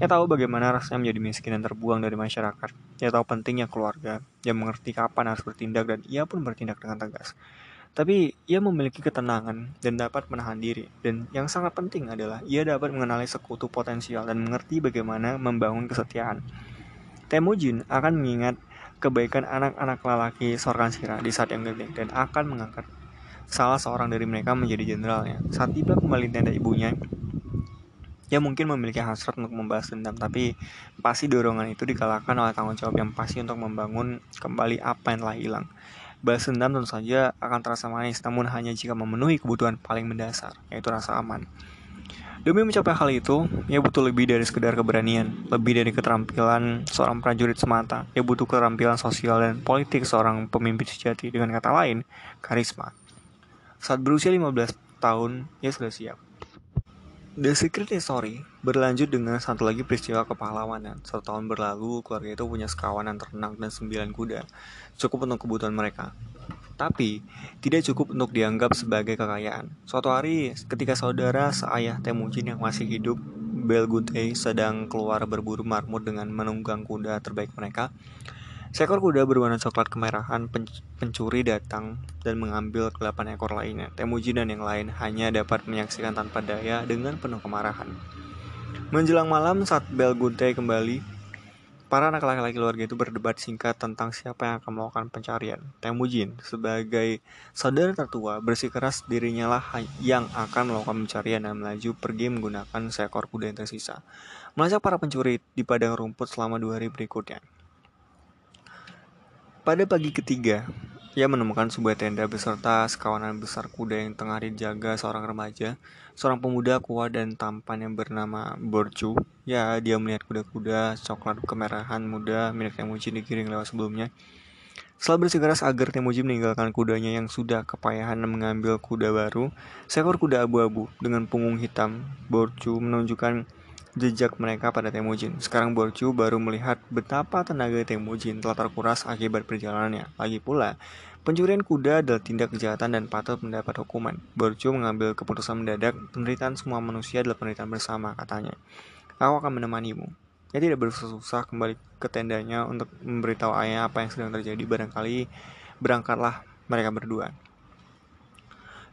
Ia tahu bagaimana rasanya menjadi miskin dan terbuang dari masyarakat. Ia tahu pentingnya keluarga. Ia mengerti kapan harus bertindak dan ia pun bertindak dengan tegas. Tapi ia memiliki ketenangan dan dapat menahan diri. Dan yang sangat penting adalah ia dapat mengenali sekutu potensial dan mengerti bagaimana membangun kesetiaan. Temujin akan mengingat kebaikan anak-anak lelaki Sorkan Sira di saat yang genting dan akan mengangkat salah seorang dari mereka menjadi jenderalnya. Saat tiba kembali tenda ibunya, Ya mungkin memiliki hasrat untuk membalas dendam, tapi pasti dorongan itu dikalahkan oleh tanggung jawab yang pasti untuk membangun kembali apa yang telah hilang. Balas dendam tentu saja akan terasa manis, namun hanya jika memenuhi kebutuhan paling mendasar, yaitu rasa aman. Demi mencapai hal itu, ia butuh lebih dari sekedar keberanian, lebih dari keterampilan seorang prajurit semata. Ia butuh keterampilan sosial dan politik seorang pemimpin sejati, dengan kata lain, karisma. Saat berusia 15 tahun, ia sudah siap. The Secret Story berlanjut dengan satu lagi peristiwa kepahlawanan. Satu tahun berlalu, keluarga itu punya sekawanan ternak dan sembilan kuda, cukup untuk kebutuhan mereka. Tapi, tidak cukup untuk dianggap sebagai kekayaan. Suatu hari, ketika saudara seayah Temujin yang masih hidup, Belgute sedang keluar berburu marmut dengan menunggang kuda terbaik mereka, Seekor kuda berwarna coklat kemerahan pencuri datang dan mengambil delapan ekor lainnya. Temujin dan yang lain hanya dapat menyaksikan tanpa daya dengan penuh kemarahan. Menjelang malam saat bel gunte kembali, Para anak laki-laki keluarga itu berdebat singkat tentang siapa yang akan melakukan pencarian. Temujin, sebagai saudara tertua, bersikeras dirinya lah yang akan melakukan pencarian dan melaju pergi menggunakan seekor kuda yang tersisa. Melacak para pencuri di padang rumput selama dua hari berikutnya. Pada pagi ketiga, ia menemukan sebuah tenda beserta sekawanan besar kuda yang tengah dijaga seorang remaja, seorang pemuda kuat dan tampan yang bernama Borcu. Ya, dia melihat kuda-kuda coklat kemerahan muda milik Temujin digiring lewat sebelumnya. Setelah bersikeras agar Temujin meninggalkan kudanya yang sudah kepayahan dan mengambil kuda baru, seekor kuda abu-abu dengan punggung hitam, Borcu menunjukkan jejak mereka pada Temujin. Sekarang Borcu baru melihat betapa tenaga Temujin telah terkuras akibat perjalanannya. Lagi pula, pencurian kuda adalah tindak kejahatan dan patut mendapat hukuman. Borcu mengambil keputusan mendadak, penderitaan semua manusia adalah penderitaan bersama, katanya. Aku akan menemanimu. Ia tidak bersusah kembali ke tendanya untuk memberitahu ayah apa yang sedang terjadi. Barangkali berangkatlah mereka berdua.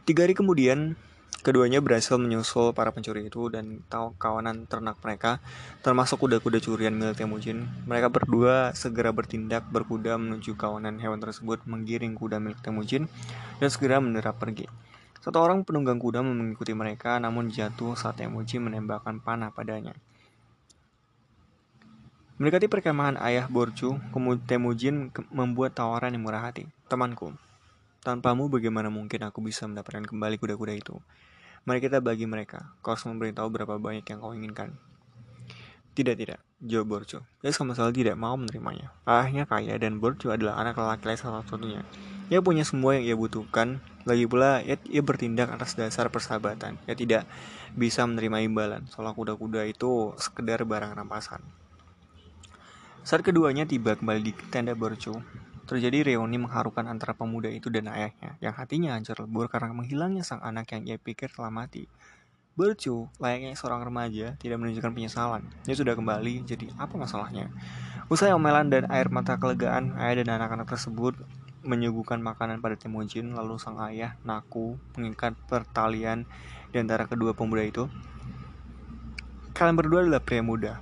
Tiga hari kemudian, Keduanya berhasil menyusul para pencuri itu dan tahu kawanan ternak mereka, termasuk kuda-kuda curian milik Temujin. Mereka berdua segera bertindak berkuda menuju kawanan hewan tersebut, menggiring kuda milik Temujin, dan segera menderap pergi. Satu orang penunggang kuda mengikuti mereka, namun jatuh saat Temujin menembakkan panah padanya. Mendekati perkemahan ayah kemudian Temujin membuat tawaran yang murah hati. Temanku, tanpamu bagaimana mungkin aku bisa mendapatkan kembali kuda-kuda itu? Mari kita bagi mereka. Kau harus memberitahu berapa banyak yang kau inginkan. Tidak, tidak. Jawab Borcu. Dia sama sekali tidak mau menerimanya. Ayahnya kaya dan Borcu adalah anak laki-laki satu-satunya. Ia punya semua yang ia butuhkan. Lagi pula, ia, ia bertindak atas dasar persahabatan. Ia tidak bisa menerima imbalan. Soal kuda-kuda itu sekedar barang rampasan. Saat keduanya tiba kembali di tenda Borcu, Terjadi reuni mengharukan antara pemuda itu dan ayahnya, yang hatinya hancur lebur karena menghilangnya sang anak yang ia pikir telah mati. Bercu, layaknya seorang remaja, tidak menunjukkan penyesalan. Dia sudah kembali, jadi apa masalahnya? Usai omelan dan air mata kelegaan, ayah dan anak-anak tersebut menyuguhkan makanan pada Temujin, lalu sang ayah, Naku, mengikat pertalian di antara kedua pemuda itu. Kalian berdua adalah pria muda.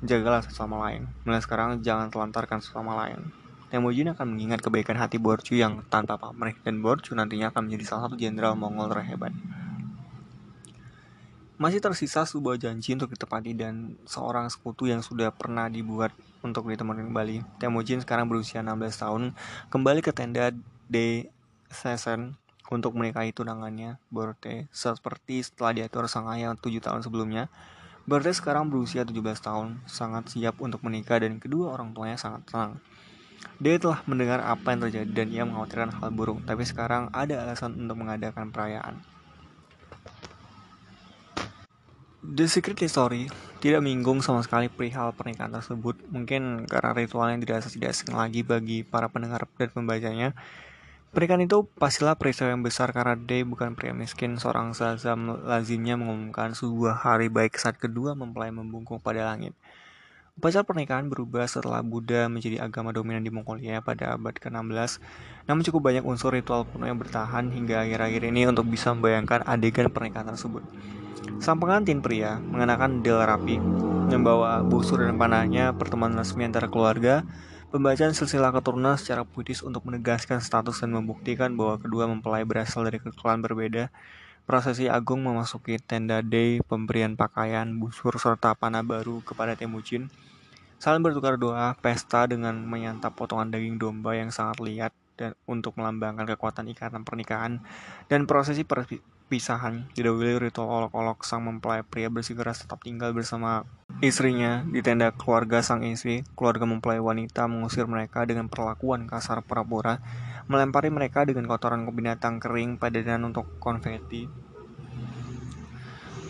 Jagalah sesama lain. Mulai sekarang jangan telantarkan sesama lain. Temujin akan mengingat kebaikan hati Borcu yang tanpa pamrih dan Borcu nantinya akan menjadi salah satu jenderal Mongol terhebat. Masih tersisa sebuah janji untuk ditepati dan seorang sekutu yang sudah pernah dibuat untuk ditemani kembali. Temujin sekarang berusia 16 tahun, kembali ke tenda de Sesen untuk menikahi tunangannya, Borte, seperti setelah diatur sang ayah 7 tahun sebelumnya. Borte sekarang berusia 17 tahun, sangat siap untuk menikah dan kedua orang tuanya sangat tenang. Dia telah mendengar apa yang terjadi dan ia mengkhawatirkan hal buruk, tapi sekarang ada alasan untuk mengadakan perayaan. The Secret Story tidak menyinggung sama sekali perihal pernikahan tersebut, mungkin karena ritual yang tidak tidak asing lagi bagi para pendengar dan pembacanya. Pernikahan itu pastilah peristiwa yang besar karena Day bukan pria miskin. Seorang Zazam lazimnya mengumumkan sebuah hari baik saat kedua mempelai membungkuk pada langit. Upacara pernikahan berubah setelah Buddha menjadi agama dominan di Mongolia pada abad ke-16, namun cukup banyak unsur ritual kuno yang bertahan hingga akhir-akhir ini untuk bisa membayangkan adegan pernikahan tersebut. Sang pengantin pria mengenakan del rapi, membawa busur dan panahnya, pertemuan resmi antara keluarga, pembacaan silsilah keturunan secara puitis untuk menegaskan status dan membuktikan bahwa kedua mempelai berasal dari keklan berbeda, Prosesi agung memasuki tenda Day, pemberian pakaian, busur, serta panah baru kepada Temujin. Saling bertukar doa, pesta dengan menyantap potongan daging domba yang sangat liat dan untuk melambangkan kekuatan ikatan pernikahan dan prosesi perpisahan. Didahului ritual olok-olok sang mempelai pria bersikeras tetap tinggal bersama istrinya di tenda keluarga sang istri. Keluarga mempelai wanita mengusir mereka dengan perlakuan kasar pura-pura melempari mereka dengan kotoran binatang kering padanan untuk konfeti.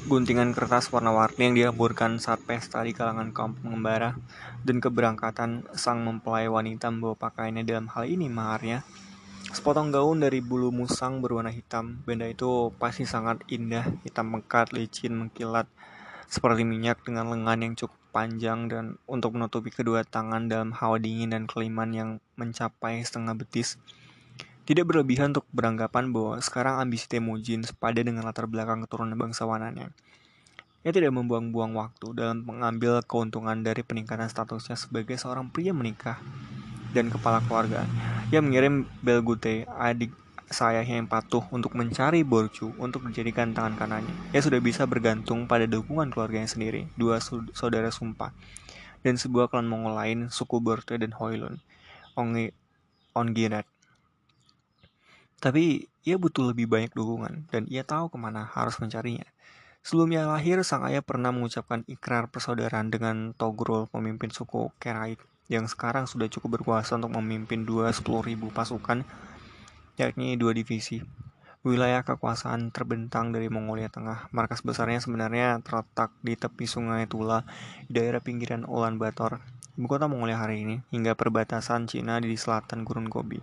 Guntingan kertas warna-warni yang dihamburkan saat pesta di kalangan kaum pengembara dan keberangkatan sang mempelai wanita membawa pakaiannya dalam hal ini maharnya. Sepotong gaun dari bulu musang berwarna hitam, benda itu pasti sangat indah, hitam pekat, licin, mengkilat, seperti minyak dengan lengan yang cukup panjang dan untuk menutupi kedua tangan dalam hawa dingin dan keliman yang mencapai setengah betis. Tidak berlebihan untuk beranggapan bahwa sekarang ambisi Temujin sepadan dengan latar belakang keturunan bangsawanannya. Ia tidak membuang-buang waktu dalam mengambil keuntungan dari peningkatan statusnya sebagai seorang pria menikah dan kepala keluarga. Ia mengirim Belgute, adik sayanya yang patuh untuk mencari Borcu untuk dijadikan tangan kanannya. Ia sudah bisa bergantung pada dukungan keluarganya sendiri, dua saudara sumpah, dan sebuah klan Mongol lain, suku Borte dan Hoilun, Ongi, Ongirat. Tapi ia butuh lebih banyak dukungan, dan ia tahu ke mana harus mencarinya. Sebelumnya lahir, sang ayah pernah mengucapkan ikrar persaudaraan dengan Togrul, pemimpin suku Kerait, yang sekarang sudah cukup berkuasa untuk memimpin dua sepuluh ribu pasukan, yakni dua divisi. Wilayah kekuasaan terbentang dari Mongolia Tengah. Markas besarnya sebenarnya terletak di tepi sungai Tula, di daerah pinggiran Ulan Bator, ibu kota Mongolia hari ini, hingga perbatasan Cina di selatan Gurun Gobi.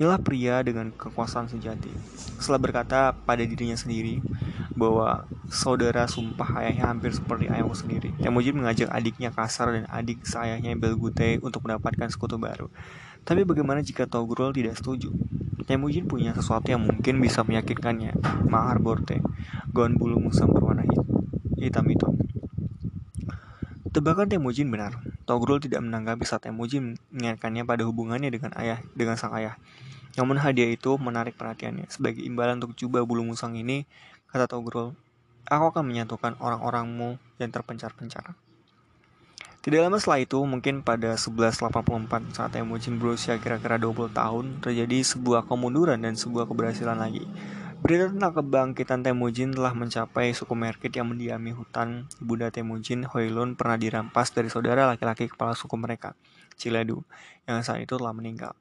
Inilah pria dengan kekuasaan sejati. Setelah berkata pada dirinya sendiri bahwa saudara sumpah ayahnya hampir seperti ayahku sendiri. Temujin mengajak adiknya Kasar dan adik sayahnya Belgute untuk mendapatkan sekutu baru. Tapi bagaimana jika Togrul tidak setuju? Temujin punya sesuatu yang mungkin bisa meyakinkannya. Mahar Borte, gaun bulu musang berwarna hitam itu. Tebakan Temujin benar. Togrul tidak menanggapi saat Temujin mengingatkannya pada hubungannya dengan ayah dengan sang ayah. Namun hadiah itu menarik perhatiannya. Sebagai imbalan untuk jubah bulu musang ini, kata Togrul, aku akan menyatukan orang-orangmu yang terpencar-pencar. Tidak lama setelah itu, mungkin pada 1184 saat Temujin berusia kira-kira 20 tahun, terjadi sebuah kemunduran dan sebuah keberhasilan lagi. Berita tentang kebangkitan Temujin telah mencapai suku Merkit yang mendiami hutan. Ibunda Temujin, Hoilun, pernah dirampas dari saudara laki-laki kepala suku mereka, Ciledu, yang saat itu telah meninggal.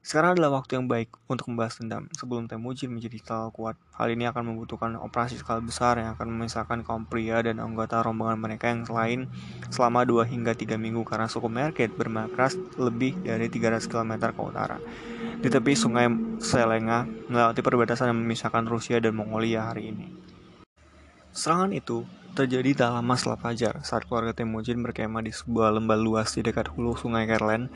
Sekarang adalah waktu yang baik untuk membahas dendam sebelum Temujin menjadi terlalu kuat. Hal ini akan membutuhkan operasi skala besar yang akan memisahkan kaum pria dan anggota rombongan mereka yang lain selama 2 hingga 3 minggu karena suku Merket bermakras lebih dari 300 km ke utara. Di tepi sungai Selenga melewati perbatasan yang memisahkan Rusia dan Mongolia hari ini. Serangan itu terjadi tak lama setelah fajar saat keluarga Temujin berkemah di sebuah lembah luas di dekat hulu sungai Kerlen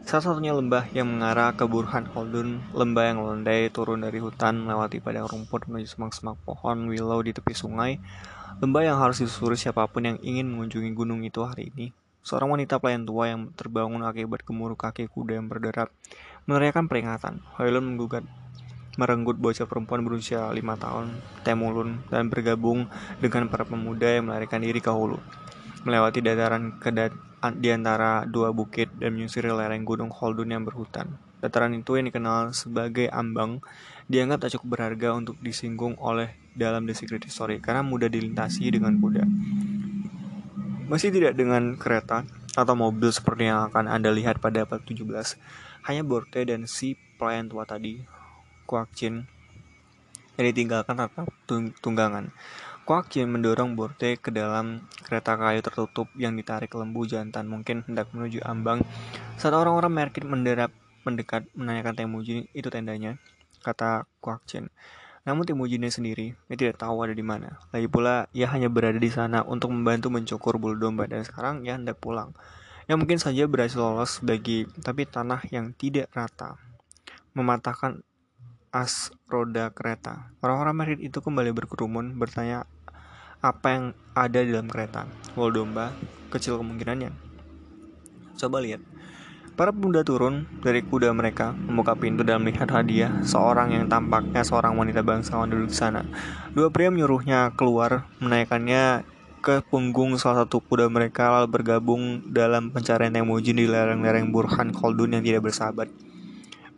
Satu-satunya lembah yang mengarah ke Burhan Holdun, lembah yang landai turun dari hutan melewati padang rumput menuju semak-semak pohon willow di tepi sungai, lembah yang harus disusuri siapa pun yang ingin mengunjungi gunung itu hari ini. Seorang wanita pelayan tua yang terbangun akibat gemuruh kaki kuda yang berderap meneriakkan peringatan. Hoylun menggugat merenggut bocah perempuan berusia lima tahun, Temulun, dan bergabung dengan para pemuda yang melarikan diri ke hulu melewati dataran ke dat di antara dua bukit dan menyusuri lereng gunung Holdun yang berhutan. Dataran itu yang dikenal sebagai ambang dianggap tak cukup berharga untuk disinggung oleh dalam The Secret History karena mudah dilintasi dengan kuda. Masih tidak dengan kereta atau mobil seperti yang akan Anda lihat pada abad 17, hanya Borte dan si pelayan tua tadi, Kuak Chin, yang ditinggalkan tunggangan. Kwak Jin mendorong Borte ke dalam kereta kayu tertutup yang ditarik lembu jantan mungkin hendak menuju ambang. Saat orang-orang Merkit menderap mendekat menanyakan Temujin itu tendanya, kata Kwak Jin. Namun Temujinnya sendiri, ia tidak tahu ada di mana. Lagi pula, ia hanya berada di sana untuk membantu mencukur bulu domba dan sekarang ia hendak pulang. Yang mungkin saja berhasil lolos bagi tapi tanah yang tidak rata mematahkan as roda kereta. Orang-orang merit itu kembali berkerumun bertanya apa yang ada di dalam kereta. Wol domba kecil kemungkinannya. Coba lihat. Para pemuda turun dari kuda mereka, membuka pintu dan melihat hadiah seorang yang tampaknya seorang wanita bangsawan duduk di sana. Dua pria menyuruhnya keluar, menaikkannya ke punggung salah satu kuda mereka lalu bergabung dalam pencarian Temujin di lereng-lereng Burhan Khaldun yang tidak bersahabat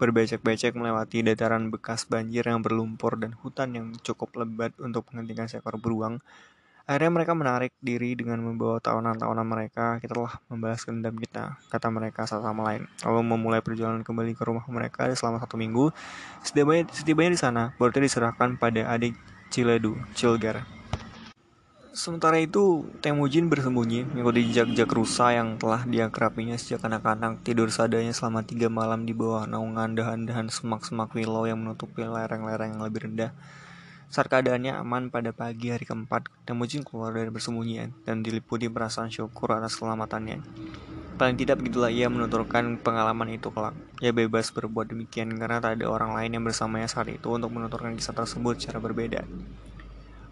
berbecek-becek melewati dataran bekas banjir yang berlumpur dan hutan yang cukup lebat untuk menghentikan seekor beruang. Akhirnya mereka menarik diri dengan membawa tawanan-tawanan mereka. Kita telah membalas dendam kita, kata mereka satu sama lain. Lalu memulai perjalanan kembali ke rumah mereka selama satu minggu. Setibanya, setibanya di sana, Borte diserahkan pada adik Ciledu, Cilgar. Sementara itu, Temujin bersembunyi mengikuti jejak-jejak rusa yang telah diakrapinya sejak anak-anak tidur sadanya selama tiga malam di bawah naungan dahan-dahan semak-semak willow yang menutupi lereng-lereng yang lebih rendah. Saat keadaannya aman pada pagi hari keempat, Temujin keluar dari persembunyian dan diliputi perasaan syukur atas keselamatannya. Paling tidak begitulah ia menuturkan pengalaman itu kelak. Ia bebas berbuat demikian karena tak ada orang lain yang bersamanya saat itu untuk menuturkan kisah tersebut secara berbeda.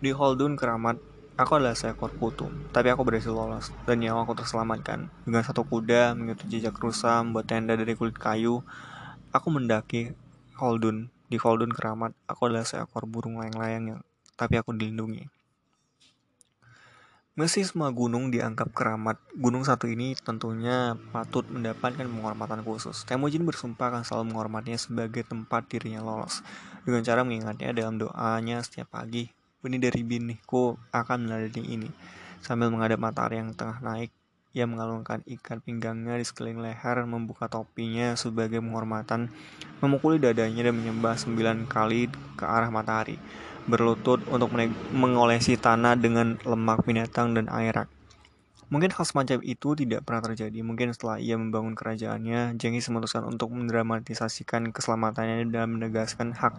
Di Holdun keramat Aku adalah seekor kutu, tapi aku berhasil lolos, dan nyawa aku terselamatkan. Dengan satu kuda, mengikuti jejak rusa, membuat tenda dari kulit kayu, aku mendaki Holdun. Di Holdun keramat, aku adalah seekor burung layang-layang yang tapi aku dilindungi. Meski semua gunung dianggap keramat, gunung satu ini tentunya patut mendapatkan penghormatan khusus. Temujin bersumpah akan selalu menghormatinya sebagai tempat dirinya lolos, dengan cara mengingatnya dalam doanya setiap pagi benih dari binihku akan meladeni ini. Sambil menghadap matahari yang tengah naik, ia mengalungkan ikat pinggangnya di sekeliling leher, membuka topinya sebagai penghormatan, memukuli dadanya dan menyembah sembilan kali ke arah matahari, berlutut untuk mengolesi tanah dengan lemak binatang dan air. Mungkin hal semacam itu tidak pernah terjadi. Mungkin setelah ia membangun kerajaannya, Jenghis memutuskan untuk mendramatisasikan keselamatannya dan menegaskan hak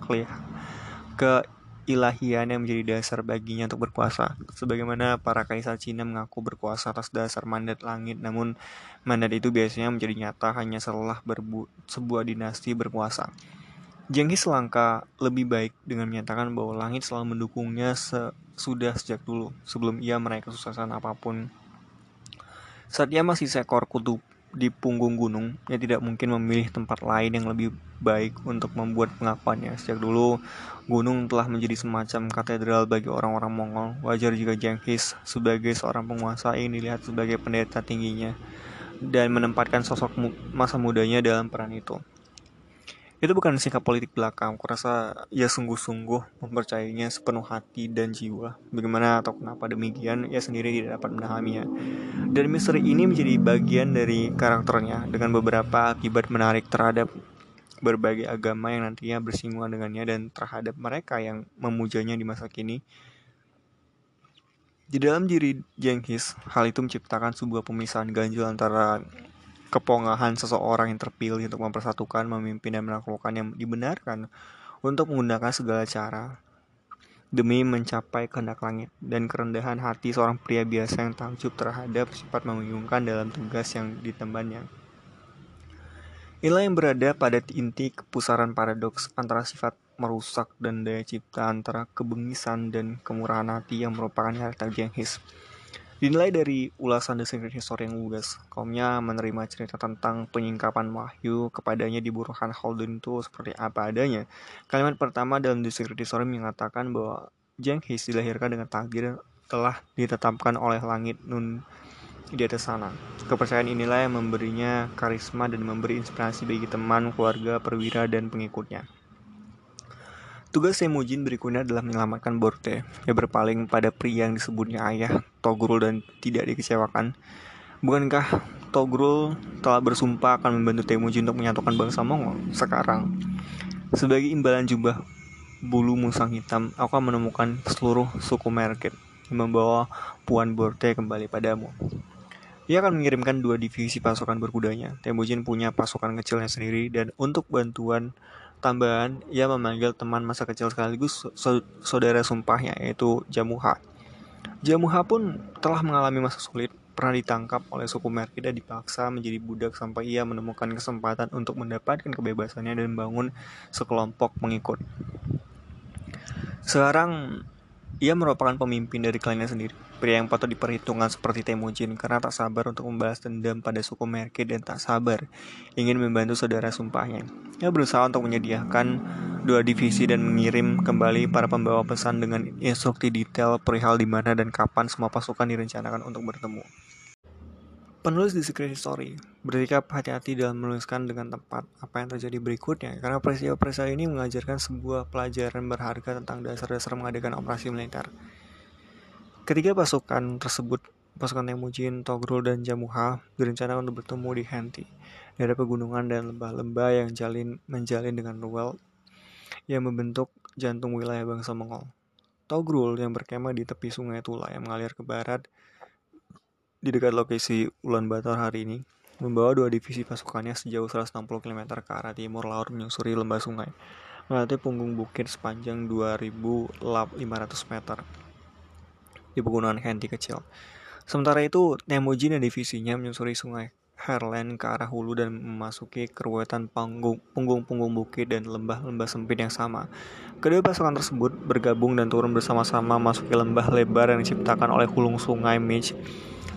ke ilahian yang menjadi dasar baginya untuk berkuasa. Sebagaimana para kaisar Cina mengaku berkuasa atas dasar mandat langit, namun mandat itu biasanya menjadi nyata hanya setelah sebuah dinasti berkuasa. Jenghis Langka lebih baik dengan menyatakan bahwa langit selalu mendukungnya sudah sejak dulu, sebelum ia meraih kesuksesan apa pun. Saat ia masih seekor kutub di punggung gunung, ia tidak mungkin memilih tempat lain yang lebih baik untuk membuat pengakuannya. Sejak dulu, gunung telah menjadi semacam katedral bagi orang-orang Mongol. Wajar jika Genghis sebagai seorang penguasa ingin dilihat sebagai pendeta tingginya dan menempatkan sosok masa mudanya dalam peran itu. Itu bukan sikap politik belakang, aku rasa ia sungguh-sungguh mempercayainya sepenuh hati dan jiwa. Bagaimana atau kenapa demikian, ia sendiri tidak dapat memahaminya. Dan misteri ini menjadi bagian dari karakternya dengan beberapa akibat menarik terhadap berbagai agama yang nantinya bersinggungan dengannya dan terhadap mereka yang memujanya di masa kini. Di dalam diri Jenghis, hal itu menciptakan sebuah pemisahan ganjil antara kepongahan seseorang yang terpilih untuk mempersatukan, memimpin, dan menaklukkan yang dibenarkan untuk menggunakan segala cara demi mencapai kehendak langit dan kerendahan hati seorang pria biasa yang takjub terhadap sifat membingungkan dalam tugas yang ditembannya. Inilah yang berada pada inti kepusaran paradoks antara sifat merusak dan daya cipta antara kebengisan dan kemurahan hati yang merupakan karakter Jenghis. Dinilai dari ulasan The Secret History yang lugas, kaumnya menerima cerita tentang penyingkapan wahyu kepadanya di Burhan Khaldun itu seperti apa adanya. Kalimat pertama dalam The Secret History mengatakan bahwa Jenghis dilahirkan dengan takdir telah ditetapkan oleh langit Nun di atas sana. Kepercayaan inilah yang memberinya karisma dan memberi inspirasi bagi teman, keluarga, perwira, dan pengikutnya. Tugas Semujin berikutnya adalah menyelamatkan Borte yang berpaling pada pria yang disebutnya ayah Togrul dan tidak dikecewakan. Bukankah Togrul telah bersumpah akan membantu Temujin untuk menyatukan bangsa Mongol sekarang? Sebagai imbalan jubah bulu musang hitam, aku akan menemukan seluruh suku Merkit yang membawa Puan Borte kembali padamu. Ia akan mengirimkan dua divisi pasukan berkudanya. Temujin punya pasukan kecilnya sendiri dan untuk bantuan tambahan, ia memanggil teman masa kecil sekaligus saudara sumpahnya, yaitu Jamuha. Jamuha pun telah mengalami masa sulit, pernah ditangkap oleh suku Merki dan dipaksa menjadi budak sampai ia menemukan kesempatan untuk mendapatkan kebebasannya dan membangun sekelompok pengikut. Sekarang, ia merupakan pemimpin dari kliennya sendiri. Pria yang patut diperhitungkan seperti Temujin karena tak sabar untuk membalas dendam pada suku Merke dan tak sabar ingin membantu saudara sumpahnya. Ia berusaha untuk menyediakan dua divisi dan mengirim kembali para pembawa pesan dengan instruksi detail perihal di mana dan kapan semua pasukan direncanakan untuk bertemu. Penulis di Secret Story bersikap hati-hati dalam menuliskan dengan tepat apa yang terjadi berikutnya karena peristiwa-peristiwa ini mengajarkan sebuah pelajaran berharga tentang dasar-dasar mengadakan operasi militer. Ketiga pasukan tersebut, pasukan Temujin, Togrul, dan Jamuha, direncanakan untuk bertemu di Henti, daerah pegunungan dan lembah-lembah yang jalin, menjalin dengan Ruel yang membentuk jantung wilayah bangsa Mongol. Togrul yang berkemah di tepi sungai Tula yang mengalir ke barat di dekat lokasi Ulan Bator hari ini, membawa dua divisi pasukannya sejauh 160 km ke arah timur laut menyusuri lembah sungai, melalui punggung bukit sepanjang 2.500 meter di pegunungan Henti kecil. Sementara itu, Nemujin dan divisinya menyusuri sungai Herland ke arah hulu dan memasuki keruwetan punggung-punggung bukit dan lembah-lembah sempit yang sama. Kedua pasukan tersebut bergabung dan turun bersama-sama masuki lembah lebar yang diciptakan oleh hulung sungai Mitch,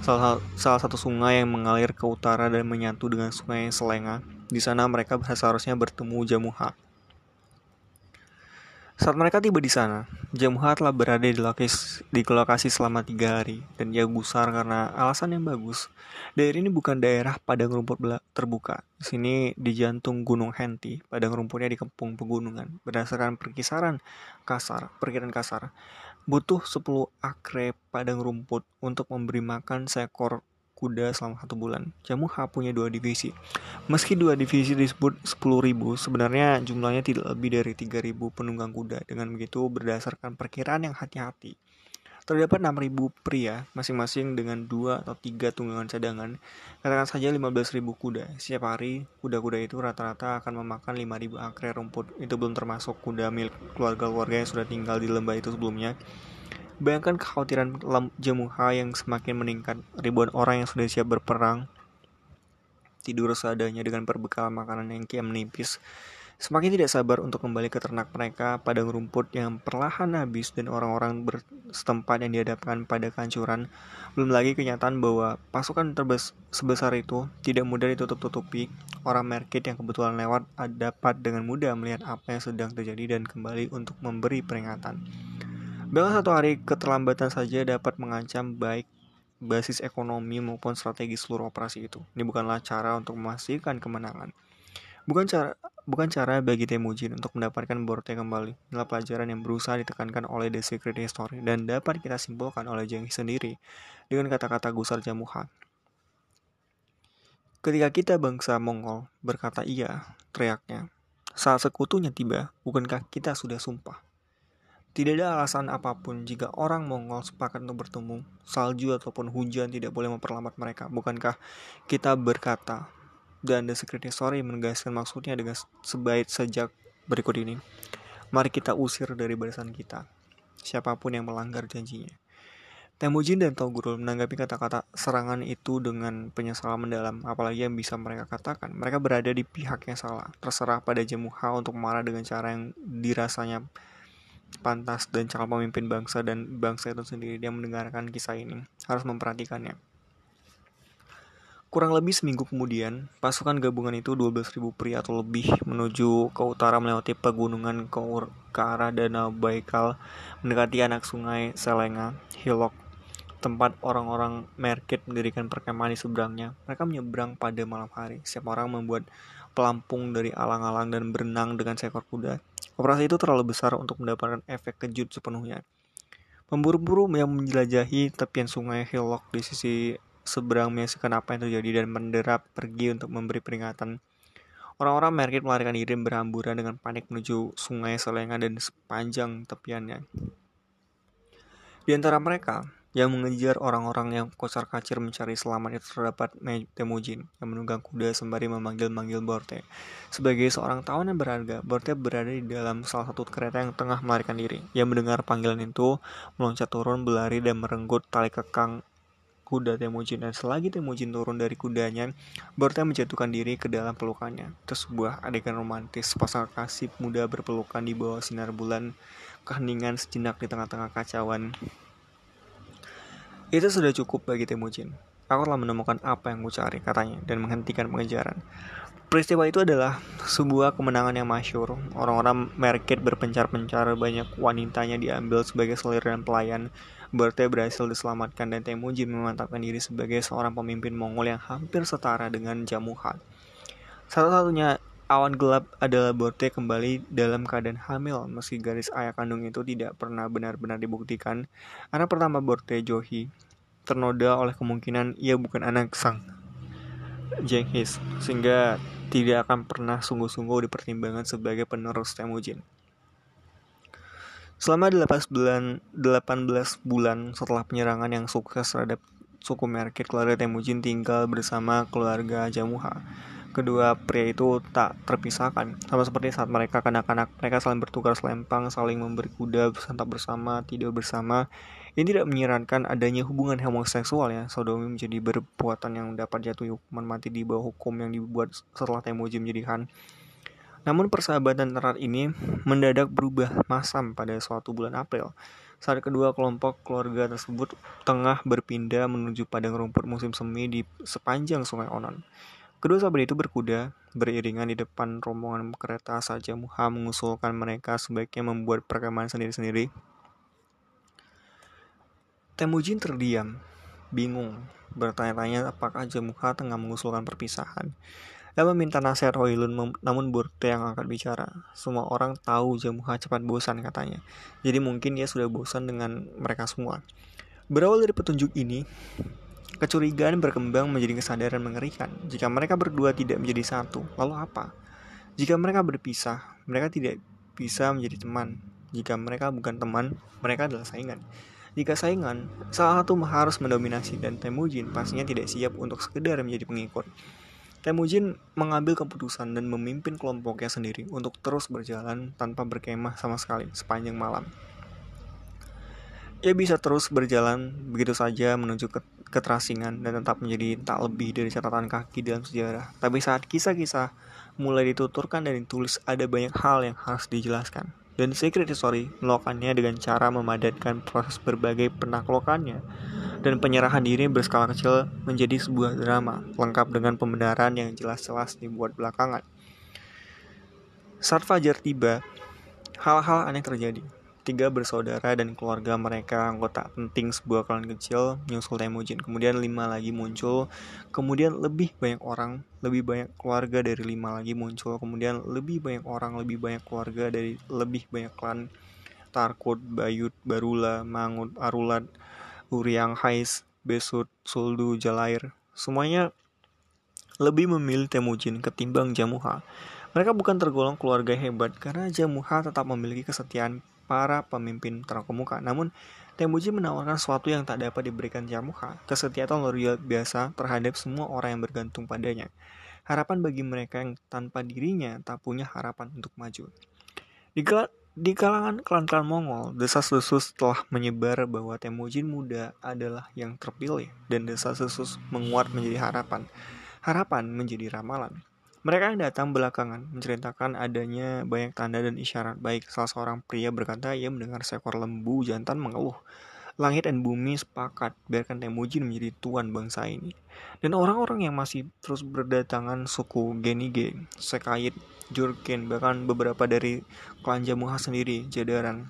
salah, salah satu sungai yang mengalir ke utara dan menyatu dengan sungai Selenga. Di sana mereka seharusnya bertemu Jamuha. Saat mereka tiba di sana, Jamha telah berada di lokasi, di lokasi selama tiga hari dan ia gusar karena alasan yang bagus. Daerah ini bukan daerah padang rumput terbuka. Di sini di jantung Gunung Henti, padang rumputnya dikepung pegunungan. Berdasarkan perkisaran kasar, perkiraan kasar, butuh 10 akre padang rumput untuk memberi makan seekor kuda selama satu bulan. Jamuha punya dua divisi. Meski dua divisi disebut 10.000, sebenarnya jumlahnya tidak lebih dari 3.000 penunggang kuda. Dengan begitu, berdasarkan perkiraan yang hati-hati, terdapat 6.000 pria, masing-masing dengan dua atau tiga tunggangan cadangan. Katakan saja 15.000 kuda. Setiap hari, kuda-kuda itu rata-rata akan memakan 5.000 akre rumput. Itu belum termasuk kuda milik keluarga-keluarga yang sudah tinggal di lembah itu sebelumnya. Bayangkan kekhawatiran Jamuha yang semakin meningkat. Ribuan orang yang sudah siap berperang tidur seadanya dengan perbekalan makanan yang kian menipis. Semakin tidak sabar untuk kembali ke ternak mereka, padang rumput yang perlahan habis dan orang-orang bersetempat yang dihadapkan pada kehancuran. Belum lagi kenyataan bahwa pasukan terbes sebesar itu tidak mudah ditutup-tutupi. Orang Merkit yang kebetulan lewat dapat dengan mudah melihat apa yang sedang terjadi dan kembali untuk memberi peringatan. Dalam satu hari keterlambatan saja dapat mengancam baik basis ekonomi maupun strategi seluruh operasi itu. Ini bukanlah cara untuk memastikan kemenangan. Bukan cara bukan cara bagi Temujin untuk mendapatkan Borte kembali. Inilah pelajaran yang berusaha ditekankan oleh The Secret History dan dapat kita simpulkan oleh Jenghi sendiri dengan kata-kata Gusar Jamuha. Ketika kita bangsa Mongol berkata iya, teriaknya. Saat sekutunya tiba, bukankah kita sudah sumpah? Tidak ada alasan apa pun jika orang Mongol sepakat untuk bertemu, salju ataupun hujan tidak boleh memperlambat mereka. Bukankah kita berkata, dan The Secret Story menegaskan maksudnya dengan sebaik sejak berikut ini. Mari kita usir dari barisan kita, siapa pun yang melanggar janjinya. Temujin dan Togurul menanggapi kata-kata serangan itu dengan penyesalan mendalam, apalagi yang bisa mereka katakan. Mereka berada di pihak yang salah, terserah pada Jemuha untuk marah dengan cara yang dirasanya pantas dan calon pemimpin bangsa dan bangsa itu sendiri yang mendengarkan kisah ini harus memperhatikannya. Kurang lebih seminggu kemudian, pasukan gabungan itu 12.000 pria atau lebih menuju ke utara melewati pegunungan ke, ke arah Danau Baikal mendekati anak sungai Selenga, Hilok, tempat orang-orang Merkit mendirikan perkemahan di seberangnya. Mereka menyeberang pada malam hari. Setiap orang membuat pelampung dari alang-alang dan berenang dengan seekor kuda. Operasi itu terlalu besar untuk mendapatkan efek kejut sepenuhnya. Pemburu-buru yang menjelajahi tepian sungai Hillock di sisi seberang menyaksikan apa yang terjadi dan menderap pergi untuk memberi peringatan. Orang-orang Merkit melarikan diri berhamburan dengan panik menuju sungai Selenga dan sepanjang tepiannya. Di antara mereka, yang mengejar orang-orang yang kocar kacir mencari selamat itu terdapat Temujin yang menunggang kuda sembari memanggil-manggil Borte. Sebagai seorang tawanan berharga, Borte berada di dalam salah satu kereta yang tengah melarikan diri. Ia mendengar panggilan itu, meloncat turun, berlari dan merenggut tali kekang kuda Temujin dan selagi Temujin turun dari kudanya, Borte menjatuhkan diri ke dalam pelukannya. Itu sebuah adegan romantis, pasang kasih muda berpelukan di bawah sinar bulan, keheningan sejenak di tengah-tengah kacauan. Itu sudah cukup bagi Temujin. Aku telah menemukan apa yang cari, katanya, dan menghentikan pengejaran. Peristiwa itu adalah sebuah kemenangan yang masyur. Orang-orang Merkit berpencar-pencar, banyak wanitanya diambil sebagai selir dan pelayan. Berte berhasil diselamatkan dan Temujin memantapkan diri sebagai seorang pemimpin Mongol yang hampir setara dengan Jamuhan. Satu-satunya awan gelap adalah Borte kembali dalam keadaan hamil meski garis ayah kandung itu tidak pernah benar-benar dibuktikan. Anak pertama Borte, Johi, ternoda oleh kemungkinan ia bukan anak sang Jenghis, sehingga tidak akan pernah sungguh-sungguh dipertimbangkan sebagai penerus Temujin. Selama 18 bulan, 18 bulan setelah penyerangan yang sukses terhadap suku Merkit, keluarga Temujin tinggal bersama keluarga Jamuha. Kedua pria itu tak terpisahkan, sama seperti saat mereka kanak-kanak. Mereka saling bertukar selempang, saling memberi kuda, bersantap bersama, tidur bersama. Ini tidak menyirankan adanya hubungan homoseksual ya. Sodomi menjadi perbuatan yang dapat jatuhi hukuman mati di bawah hukum yang dibuat setelah Temujin menjadi Han. Namun persahabatan erat ini mendadak berubah masam pada suatu bulan April saat kedua kelompok keluarga tersebut tengah berpindah menuju padang rumput musim semi di sepanjang sungai Onon. Kedua sahabat itu berkuda beriringan di depan rombongan kereta saja Muha mengusulkan mereka sebaiknya membuat perkemahan sendiri-sendiri. Temujin terdiam, bingung, bertanya-tanya apakah Jamuha tengah mengusulkan perpisahan dan meminta nasihat Hoilun namun Burte yang angkat bicara. Semua orang tahu Jamuha cepat bosan katanya. Jadi mungkin dia sudah bosan dengan mereka semua. Berawal dari petunjuk ini, kecurigaan berkembang menjadi kesadaran mengerikan. Jika mereka berdua tidak menjadi satu, lalu apa? Jika mereka berpisah, mereka tidak bisa menjadi teman. Jika mereka bukan teman, mereka adalah saingan. Jika saingan, salah satu harus mendominasi dan Temujin pastinya tidak siap untuk sekedar menjadi pengikut. Temujin mengambil keputusan dan memimpin kelompoknya sendiri untuk terus berjalan tanpa berkemah sama sekali sepanjang malam. Ia bisa terus berjalan begitu saja menuju ke keterasingan dan tetap menjadi tak lebih dari catatan kaki dalam sejarah. Tapi saat kisah-kisah mulai dituturkan dan ditulis ada banyak hal yang harus dijelaskan. Dan Secret History melakukannya dengan cara memadatkan proses berbagai penaklukannya dan penyerahan diri berskala kecil menjadi sebuah drama lengkap dengan pembenaran yang jelas-jelas dibuat belakangan. Saat Fajar tiba, hal-hal aneh terjadi. Tiga bersaudara dan keluarga mereka anggota penting sebuah klan kecil menyusul Temujin. Kemudian lima lagi muncul. Kemudian lebih banyak orang, lebih banyak keluarga dari lima lagi muncul. Kemudian lebih banyak orang, lebih banyak keluarga dari lebih banyak klan Tarkut, Bayut, Barula, Mangut, Arulat, Uriang Hais, Besut, Suldu, Jalair, semuanya lebih memilih Temujin ketimbang Jamuha. Mereka bukan tergolong keluarga hebat karena Jamuha tetap memiliki kesetiaan para pemimpin terkemuka. Namun, Temujin menawarkan sesuatu yang tak dapat diberikan Jamuha, kesetiaan luar biasa terhadap semua orang yang bergantung padanya. Harapan bagi mereka yang tanpa dirinya tak punya harapan untuk maju. Di di kalangan klan-klan Mongol, desas-desus telah menyebar bahwa Temujin muda adalah yang terpilih dan desas-desus menguat menjadi harapan. Harapan menjadi ramalan. Mereka yang datang belakangan menceritakan adanya banyak tanda dan isyarat baik. Salah seorang pria berkata ia mendengar seekor lembu jantan mengeluh. Langit dan bumi sepakat biarkan Temujin menjadi tuan bangsa ini. Dan orang-orang yang masih terus berdatangan suku Genige, Sekait, Jurgen, bahkan beberapa dari klan Jamuha sendiri, Jadaran.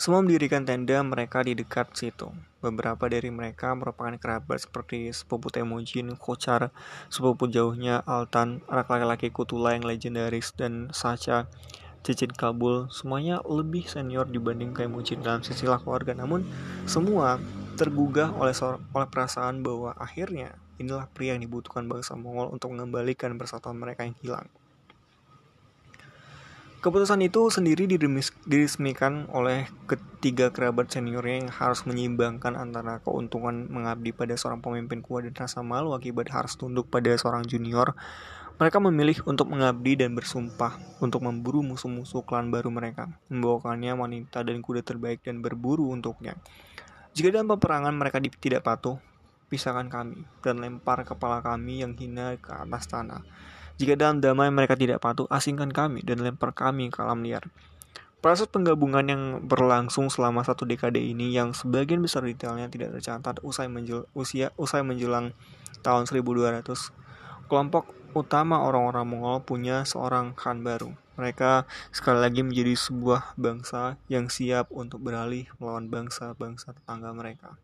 Semua mendirikan tenda mereka di dekat situ. Beberapa dari mereka merupakan kerabat seperti sepupu Temujin, Kocar, sepupu jauhnya Altan, anak laki-laki Kutula yang legendaris, dan Sacha, Cicit Kabul. Semuanya lebih senior dibanding Temujin dalam sisilah keluarga. Namun, semua tergugah oleh oleh perasaan bahwa akhirnya inilah pria yang dibutuhkan bangsa Mongol untuk mengembalikan persatuan mereka yang hilang. Keputusan itu sendiri diresmikan oleh ketiga kerabat seniornya yang harus menyeimbangkan antara keuntungan mengabdi pada seorang pemimpin kuat dan rasa malu akibat harus tunduk pada seorang junior. Mereka memilih untuk mengabdi dan bersumpah untuk memburu musuh-musuh klan baru mereka, membawakannya wanita dan kuda terbaik dan berburu untuknya. Jika dalam peperangan mereka tidak patuh, pisahkan kami dan lempar kepala kami yang hina ke atas tanah. Jika dalam damai mereka tidak patuh, asingkan kami dan lempar kami ke alam liar. Proses penggabungan yang berlangsung selama satu dekade ini yang sebagian besar detailnya tidak tercatat usai, menjel, usia, usai menjelang tahun 1200, kelompok utama orang-orang Mongol punya seorang khan baru. Mereka sekali lagi menjadi sebuah bangsa yang siap untuk beralih melawan bangsa-bangsa tetangga mereka.